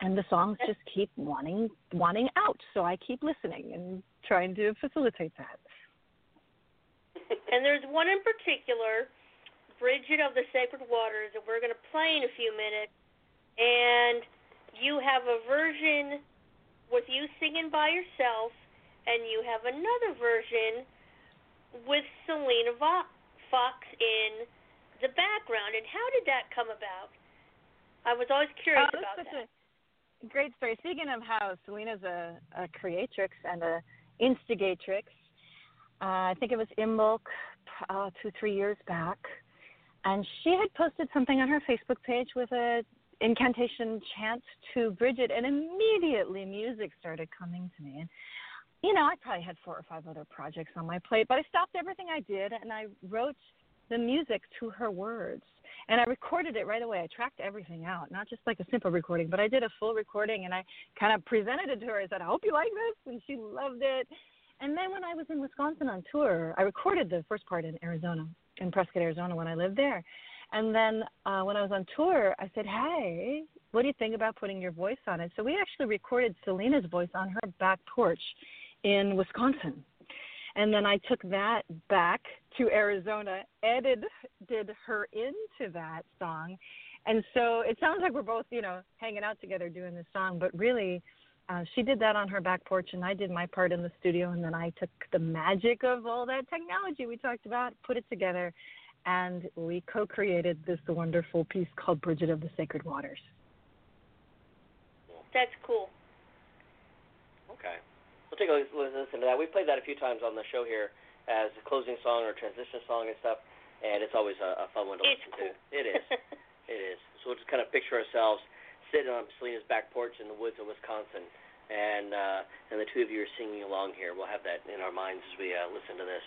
And the songs just keep wanting wanting out, so I keep listening and trying to facilitate that. And there's one in particular, Bridget of the Sacred Waters, that we're going to play in a few minutes. And you have a version with you singing by yourself, and you have another version with Selena Fox in the background. And how did that come about? I was always curious Oh, about that. great story. Speaking of how Selena's a, a creatrix and a instigatrix, uh, I think it was Imbolc uh, two, three years back, and she had posted something on her Facebook page with a incantation chant to Bridget, and immediately music started coming to me. And you know, I probably had four or five other projects on my plate, but I stopped everything I did and I wrote the music to her words. And I recorded it right away. I tracked everything out, not just like a simple recording, but I did a full recording and I kind of presented it to her. I said, I hope you like this. And she loved it. And then when I was in Wisconsin on tour, I recorded the first part in Arizona, in Prescott, Arizona, when I lived there. And then uh, when I was on tour, I said, Hey, what do you think about putting your voice on it? So we actually recorded Selena's voice on her back porch in Wisconsin. And then I took that back to Arizona, edited did her into that song. And so it sounds like we're both, you know, hanging out together doing this song, but really uh, she did that on her back porch and I did my part in the studio and then I took the magic of all that technology we talked about, put it together and we co-created this wonderful piece called Bridget of the Sacred Waters. That's cool. Okay. We'll take a listen to that. We've played that a few times on the show here as a closing song or transition song and stuff, and it's always a, a fun one to it's listen cool. to. It is. it is. So we'll just kind of picture ourselves sitting on Selena's back porch in the woods of Wisconsin, and uh, and the two of you are singing along here. We'll have that in our minds as we uh, listen to this.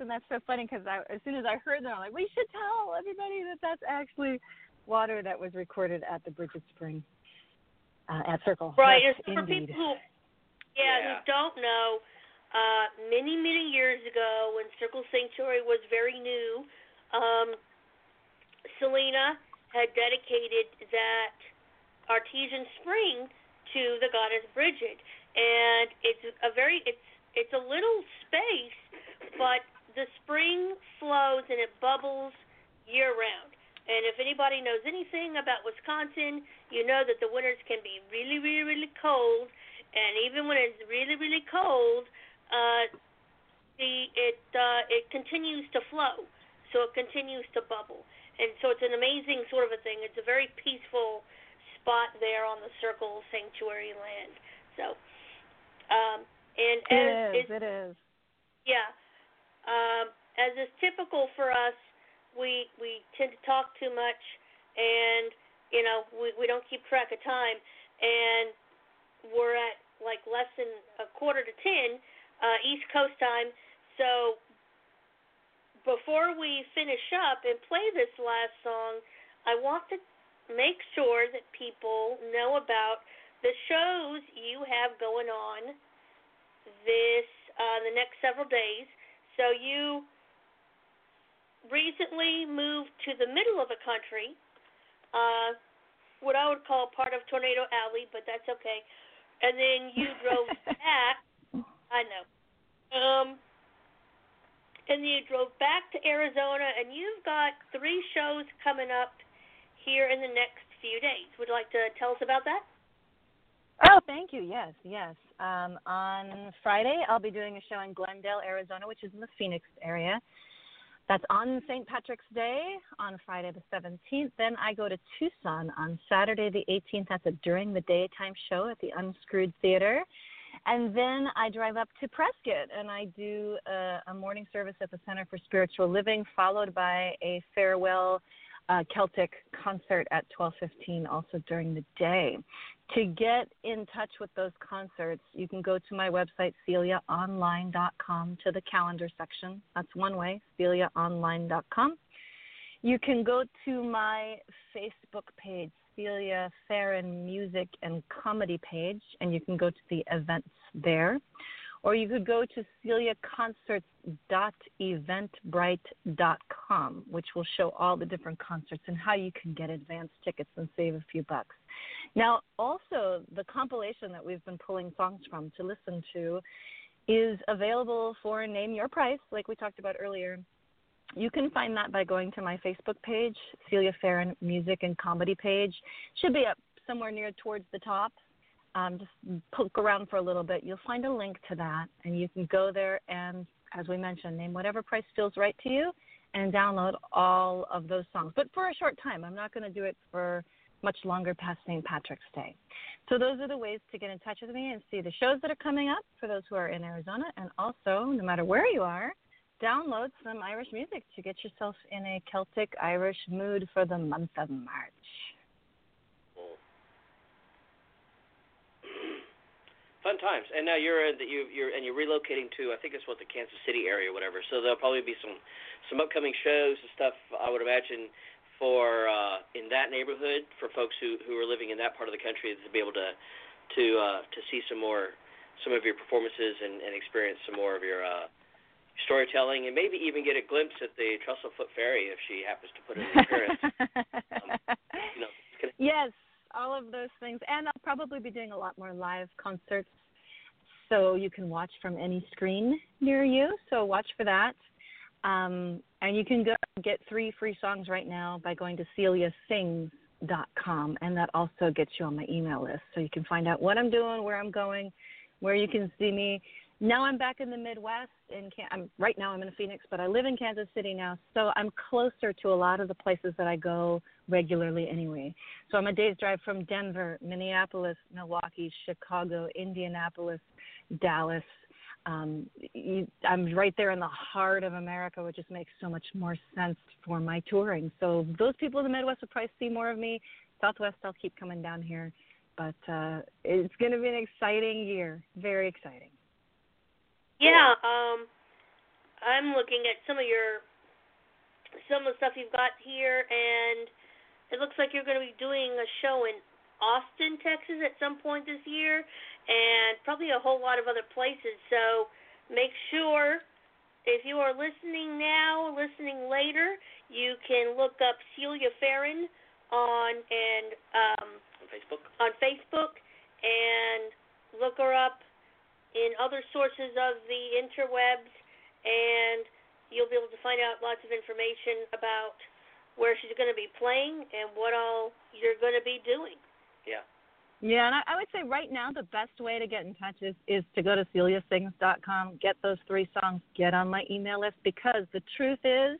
And that's so funny because as soon as I heard that, I'm like, we should tell everybody that that's actually water that was recorded at the Bridget Spring uh, at Circle. Right. Yes, and for indeed. people who, yeah, Yeah. who don't know, uh, many many years ago, when Circle Sanctuary was very new, um, Selena had dedicated that artesian spring to the goddess Bridget, and it's a very it's it's a little space, but the spring flows and it bubbles year round. And if anybody knows anything about Wisconsin, you know that the winters can be really, really, really cold. And even when it's really, really cold, uh, the it uh, it continues to flow, so it continues to bubble. And so it's an amazing sort of a thing. It's a very peaceful spot there on the Circle Sanctuary land. So, um, and It as is. it's It is. yeah. Um, as is typical for us, we we tend to talk too much, and you know we we don't keep track of time, and we're at like less than a quarter to ten uh, East Coast time. So before we finish up and play this last song, I want to make sure that people know about the shows you have going on this uh, the next several days. So you recently moved to the middle of the country, uh, what I would call part of Tornado Alley, but that's okay. And then you drove back. I know. Um, and you drove back to Arizona, and you've got three shows coming up here in the next few days. Would you like to tell us about that? Oh, thank you. Yes, yes. Um, on Friday, I'll be doing a show in Glendale, Arizona, which is in the Phoenix area. That's on St. Patrick's Day on Friday the 17th. Then I go to Tucson on Saturday the 18th. That's a during the daytime show at the Unscrewed Theater. And then I drive up to Prescott and I do a, a morning service at the Center for Spiritual Living, followed by a farewell uh, Celtic concert at 12:15, also during the day. To get in touch with those concerts, you can go to my website celiaonline.com to the calendar section. That's one way, celiaonline.com. You can go to my Facebook page, Celia Farran Music and Comedy page, and you can go to the events there. Or you could go to celiaconcerts.eventbrite.com, which will show all the different concerts and how you can get advance tickets and save a few bucks. Now, also, the compilation that we've been pulling songs from to listen to is available for Name Your Price, like we talked about earlier. You can find that by going to my Facebook page, Celia Farran Music and Comedy page. Should be up somewhere near towards the top. Um, just poke around for a little bit. You'll find a link to that, and you can go there and, as we mentioned, name whatever price feels right to you and download all of those songs. But for a short time. I'm not going to do it for much longer past St. Patrick's Day. So those are the ways to get in touch with me and see the shows that are coming up for those who are in Arizona, and also, no matter where you are, download some Irish music to get yourself in a Celtic Irish mood for the month of March. Fun times, and now you're in the, you, you're and you're relocating to I think it's what the Kansas City area, or whatever. So there'll probably be some some upcoming shows and stuff. I would imagine for uh, in that neighborhood for folks who who are living in that part of the country to be able to to uh, to see some more some of your performances and, and experience some more of your uh, storytelling, and maybe even get a glimpse at the Trustlefoot Fairy if she happens to put in an appearance. you know, gonna- yes, all of those things. And I'll probably be doing a lot more live concerts so you can watch from any screen near you. So watch for that. Um, and you can go get three free songs right now by going to celiasings.com, and that also gets you on my email list. So you can find out what I'm doing, where I'm going, where you can see me. Now I'm back in the Midwest. In Can- I'm right now I'm in Phoenix, but I live in Kansas City now, so I'm closer to a lot of the places that I go regularly anyway. So I'm a day's drive from Denver, Minneapolis, Milwaukee, Chicago, Indianapolis, Dallas. Um, you, I'm right there in the heart of America, which just makes so much more sense for my touring. So those people in the Midwest will probably see more of me. Southwest, I'll keep coming down here, but uh, it's going to be an exciting year. Very exciting. Yeah, um, I'm looking at some of your some of the stuff you've got here, and it looks like you're going to be doing a show in Austin, Texas, at some point this year, and probably a whole lot of other places. So make sure if you are listening now, listening later, you can look up Celia Farran on and um, on Facebook. on Facebook and look her up in other sources of the interwebs, and you'll be able to find out lots of information about where she's going to be playing and what all you're going to be doing. Yeah. Yeah, and I, I would say right now the best way to get in touch is, is to go to celiasings.com, get those three songs, get on my email list because the truth is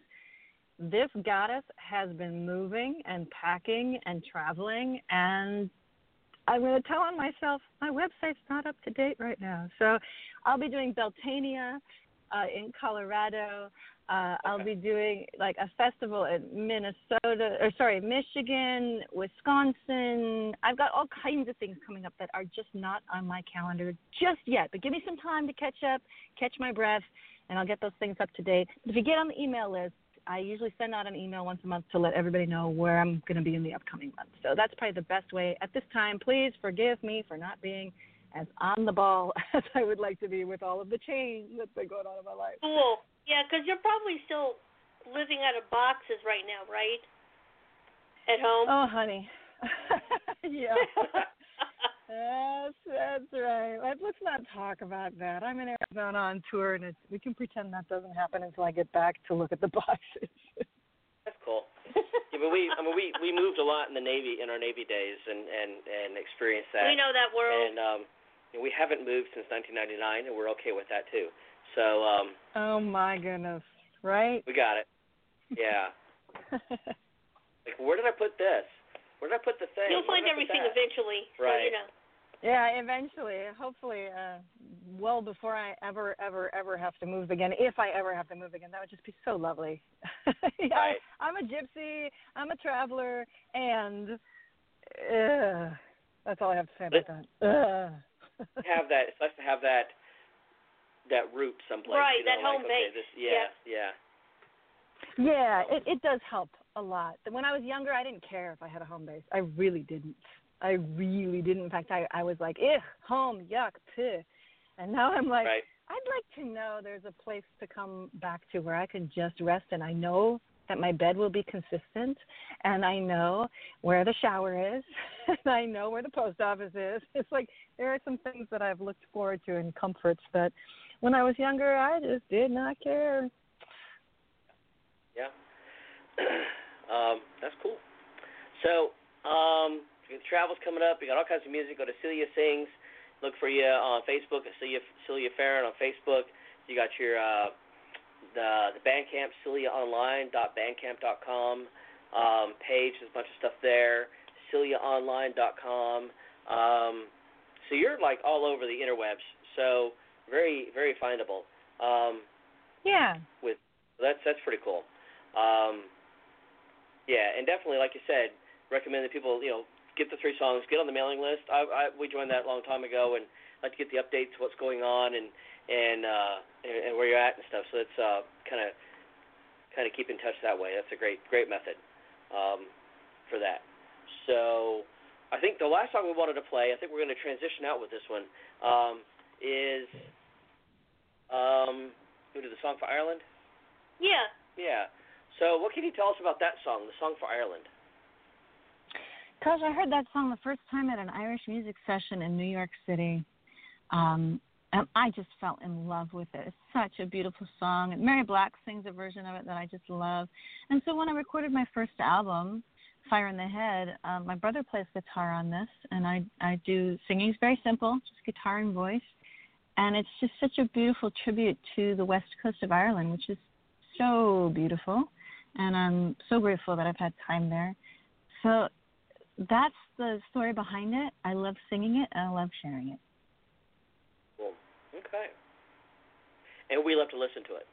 this goddess has been moving and packing and traveling and I'm going to tell on myself my website's not up to date right now. So I'll be doing Beltania uh, in Colorado. Uh, I'll be doing like a festival in Minnesota, or sorry, Michigan, Wisconsin. I've got all kinds of things coming up that are just not on my calendar just yet. But give me some time to catch up, catch my breath, and I'll get those things up to date. If you get on the email list, I usually send out an email once a month to let everybody know where I'm going to be in the upcoming month. So that's probably the best way at this time. Please forgive me for not being as on the ball as I would like to be with all of the change that's been going on in my life. Cool. Yeah, because you're probably still living out of boxes right now, right? At home. Oh, honey. yeah. Yes, that's right. Let, let's not talk about that. I'm in Arizona on tour, and it's, we can pretend that doesn't happen until I get back to look at the boxes. That's cool. yeah, but we, I mean, we we moved a lot in the Navy in our Navy days and and and experienced that. we know that world. And um, you know, we haven't moved since 1999, and we're okay with that too. So um, oh my goodness! Right? we got it. Yeah. Like, where did I put this? Where did I put the thing? You'll Where find did I put everything that? eventually. So Right. you know. yeah, eventually. Hopefully, uh, well before I ever, ever, ever have to move again. If I ever have to move again, that would just be so lovely. yeah, Right. I'm a gypsy. I'm a traveler, and uh, that's all I have to say about that. Uh. have that. It's nice to have that that root someplace. Right, you know, that like, home okay, base. This, yeah, yeah. Yeah, it it does help a lot. When I was younger, I didn't care if I had a home base. I really didn't. I really didn't. In fact, I I was like, ugh, home, yuck, pugh. And now I'm like, Right. I'd like to know there's a place to come back to where I can just rest, and I know that my bed will be consistent, and I know where the shower is, and I know where the post office is. It's like there are some things that I've looked forward to and comforts that when I was younger, I just did not care. Yeah. um, that's cool. So, um, travel's coming up. You got all kinds of music. Go to Celia Sings. Look for you on Facebook Celia Celia Farran on Facebook. You got your uh, the the Bandcamp CeliaOnline.bandcamp.com um, page. There's a bunch of stuff there. CeliaOnline.com. Um, so you're like all over the interwebs. So very very findable. Um, Yeah. that's that's pretty cool. Um, yeah, and definitely, like you said, recommend that people you know get the three songs, get on the mailing list. I, I we joined that a long time ago, and like to get the updates, what's going on, and and uh, and, and where you're at and stuff. So it's uh, kind of kind of keep in touch that way. That's a great great method um, for that. So I think the last song we wanted to play, I think we're going to transition out with this one, um, is um, who did the song for Ireland? Yeah. Yeah. So what can you tell us about that song, the song for Ireland? Gosh, I heard that song the first time at an Irish music session in New York City. Um, and I just fell in love with it. It's such a beautiful song. And Mary Black sings a version of it that I just love. And so when I recorded my first album, Fire in the Head, um, my brother plays guitar on this, and I I do singing. It's very simple, just guitar and voice. And it's just such a beautiful tribute to the west coast of Ireland, which is so beautiful. And I'm so grateful that I've had time there. So that's the story behind it. I love singing it and I love sharing it. Cool. Okay. and we love to listen to it.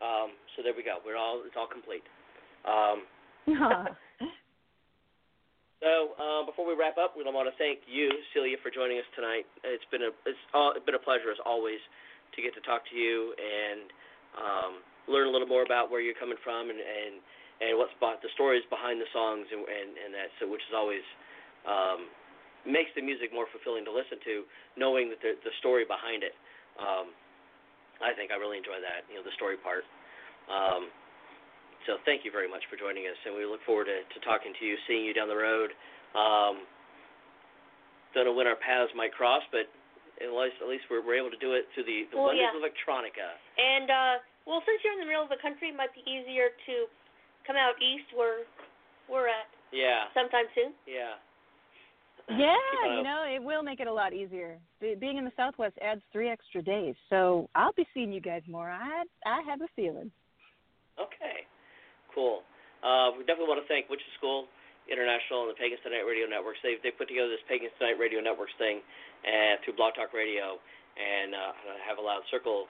Um, so there we go. We're all it's all complete. Um, so uh, before we wrap up, we want to thank you, Celia, for joining us tonight. It's been a it's all, been a pleasure as always to get to talk to you and um, learn a little more about where you're coming from and and, and what's the stories behind the songs and and, and that so which is always um, makes the music more fulfilling to listen to, knowing that the the story behind it. Um, I think I really enjoy that, you know, the story part. Um, so thank you very much for joining us, and we look forward to, to talking to you, seeing you down the road. Um, don't know when our paths might cross, but at least at least we're, we're able to do it through the, the Well, wonders yeah. of electronica. And uh, well, since you're in the middle of the country, it might be easier to come out east where we're at Yeah, sometime soon. yeah. Yeah, you know, it will make it a lot easier. Being in the Southwest adds three extra days, so I'll be seeing you guys more. I I have a feeling. Okay, cool. Uh, we definitely want to thank Witches School International and the Pagans Tonight Radio Networks. They they put together this Pagans Tonight Radio Networks thing uh, through Blog Talk Radio, and uh, have allowed Circle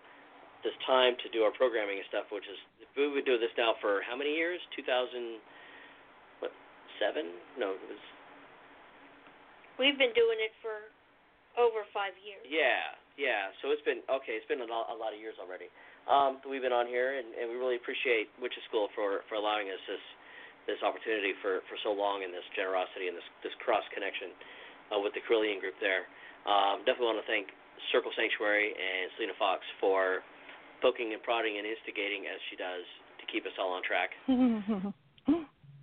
this time to do our programming and stuff. Which is we've been doing this now for how many years? 2000, what seven? No, it was We've been doing it for over five years. Yeah, yeah. So it's been okay. It's been a lot, a lot of years already. Um, that we've been on here, and, and we really appreciate Witches School for for allowing us this this opportunity for for so long, and this generosity and this this cross connection uh, with the Correllian group there. Um, definitely want to thank Circle Sanctuary and Selena Fox for poking and prodding and instigating as she does to keep us all on track.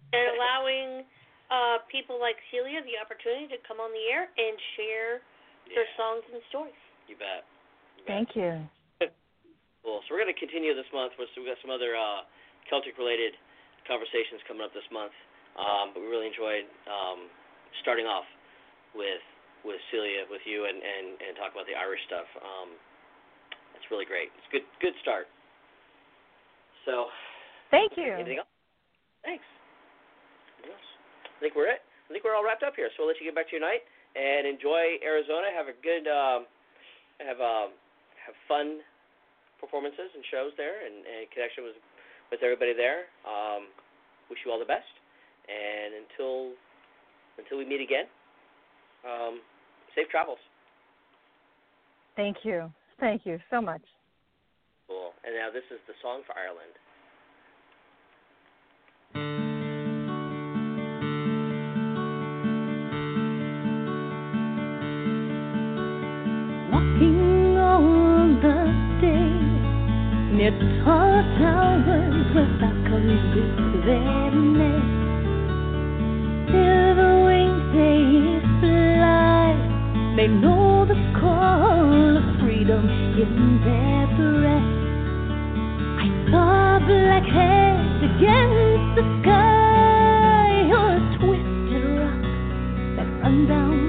And allowing uh, people like Celia the opportunity to come on the air and share their songs and stories. you bet. You bet. Thank you. Cool. So we're going to continue this month. With, we've got some other uh, Celtic-related conversations coming up this month. Um, but we really enjoyed um, starting off with with Celia, with you, and, and, and talk about the Irish stuff. Um, it's really great. It's a good good start. So, Thank you. anything else? Thanks. Anything else? I think we're it. I think we're all wrapped up here. So we'll let you get back to your night and enjoy Arizona. Have a good um, have um, have fun performances and shows there, and, and connection with with everybody there. Um, wish you all the best, and until until we meet again, um, safe travels. Thank you. Thank you so much. Cool. And now this is the song for Ireland. Tall towers falcons build their nest. Silver winged they fly, they know the call of freedom in their breast. I saw black heads against the sky on a twisted rock that run down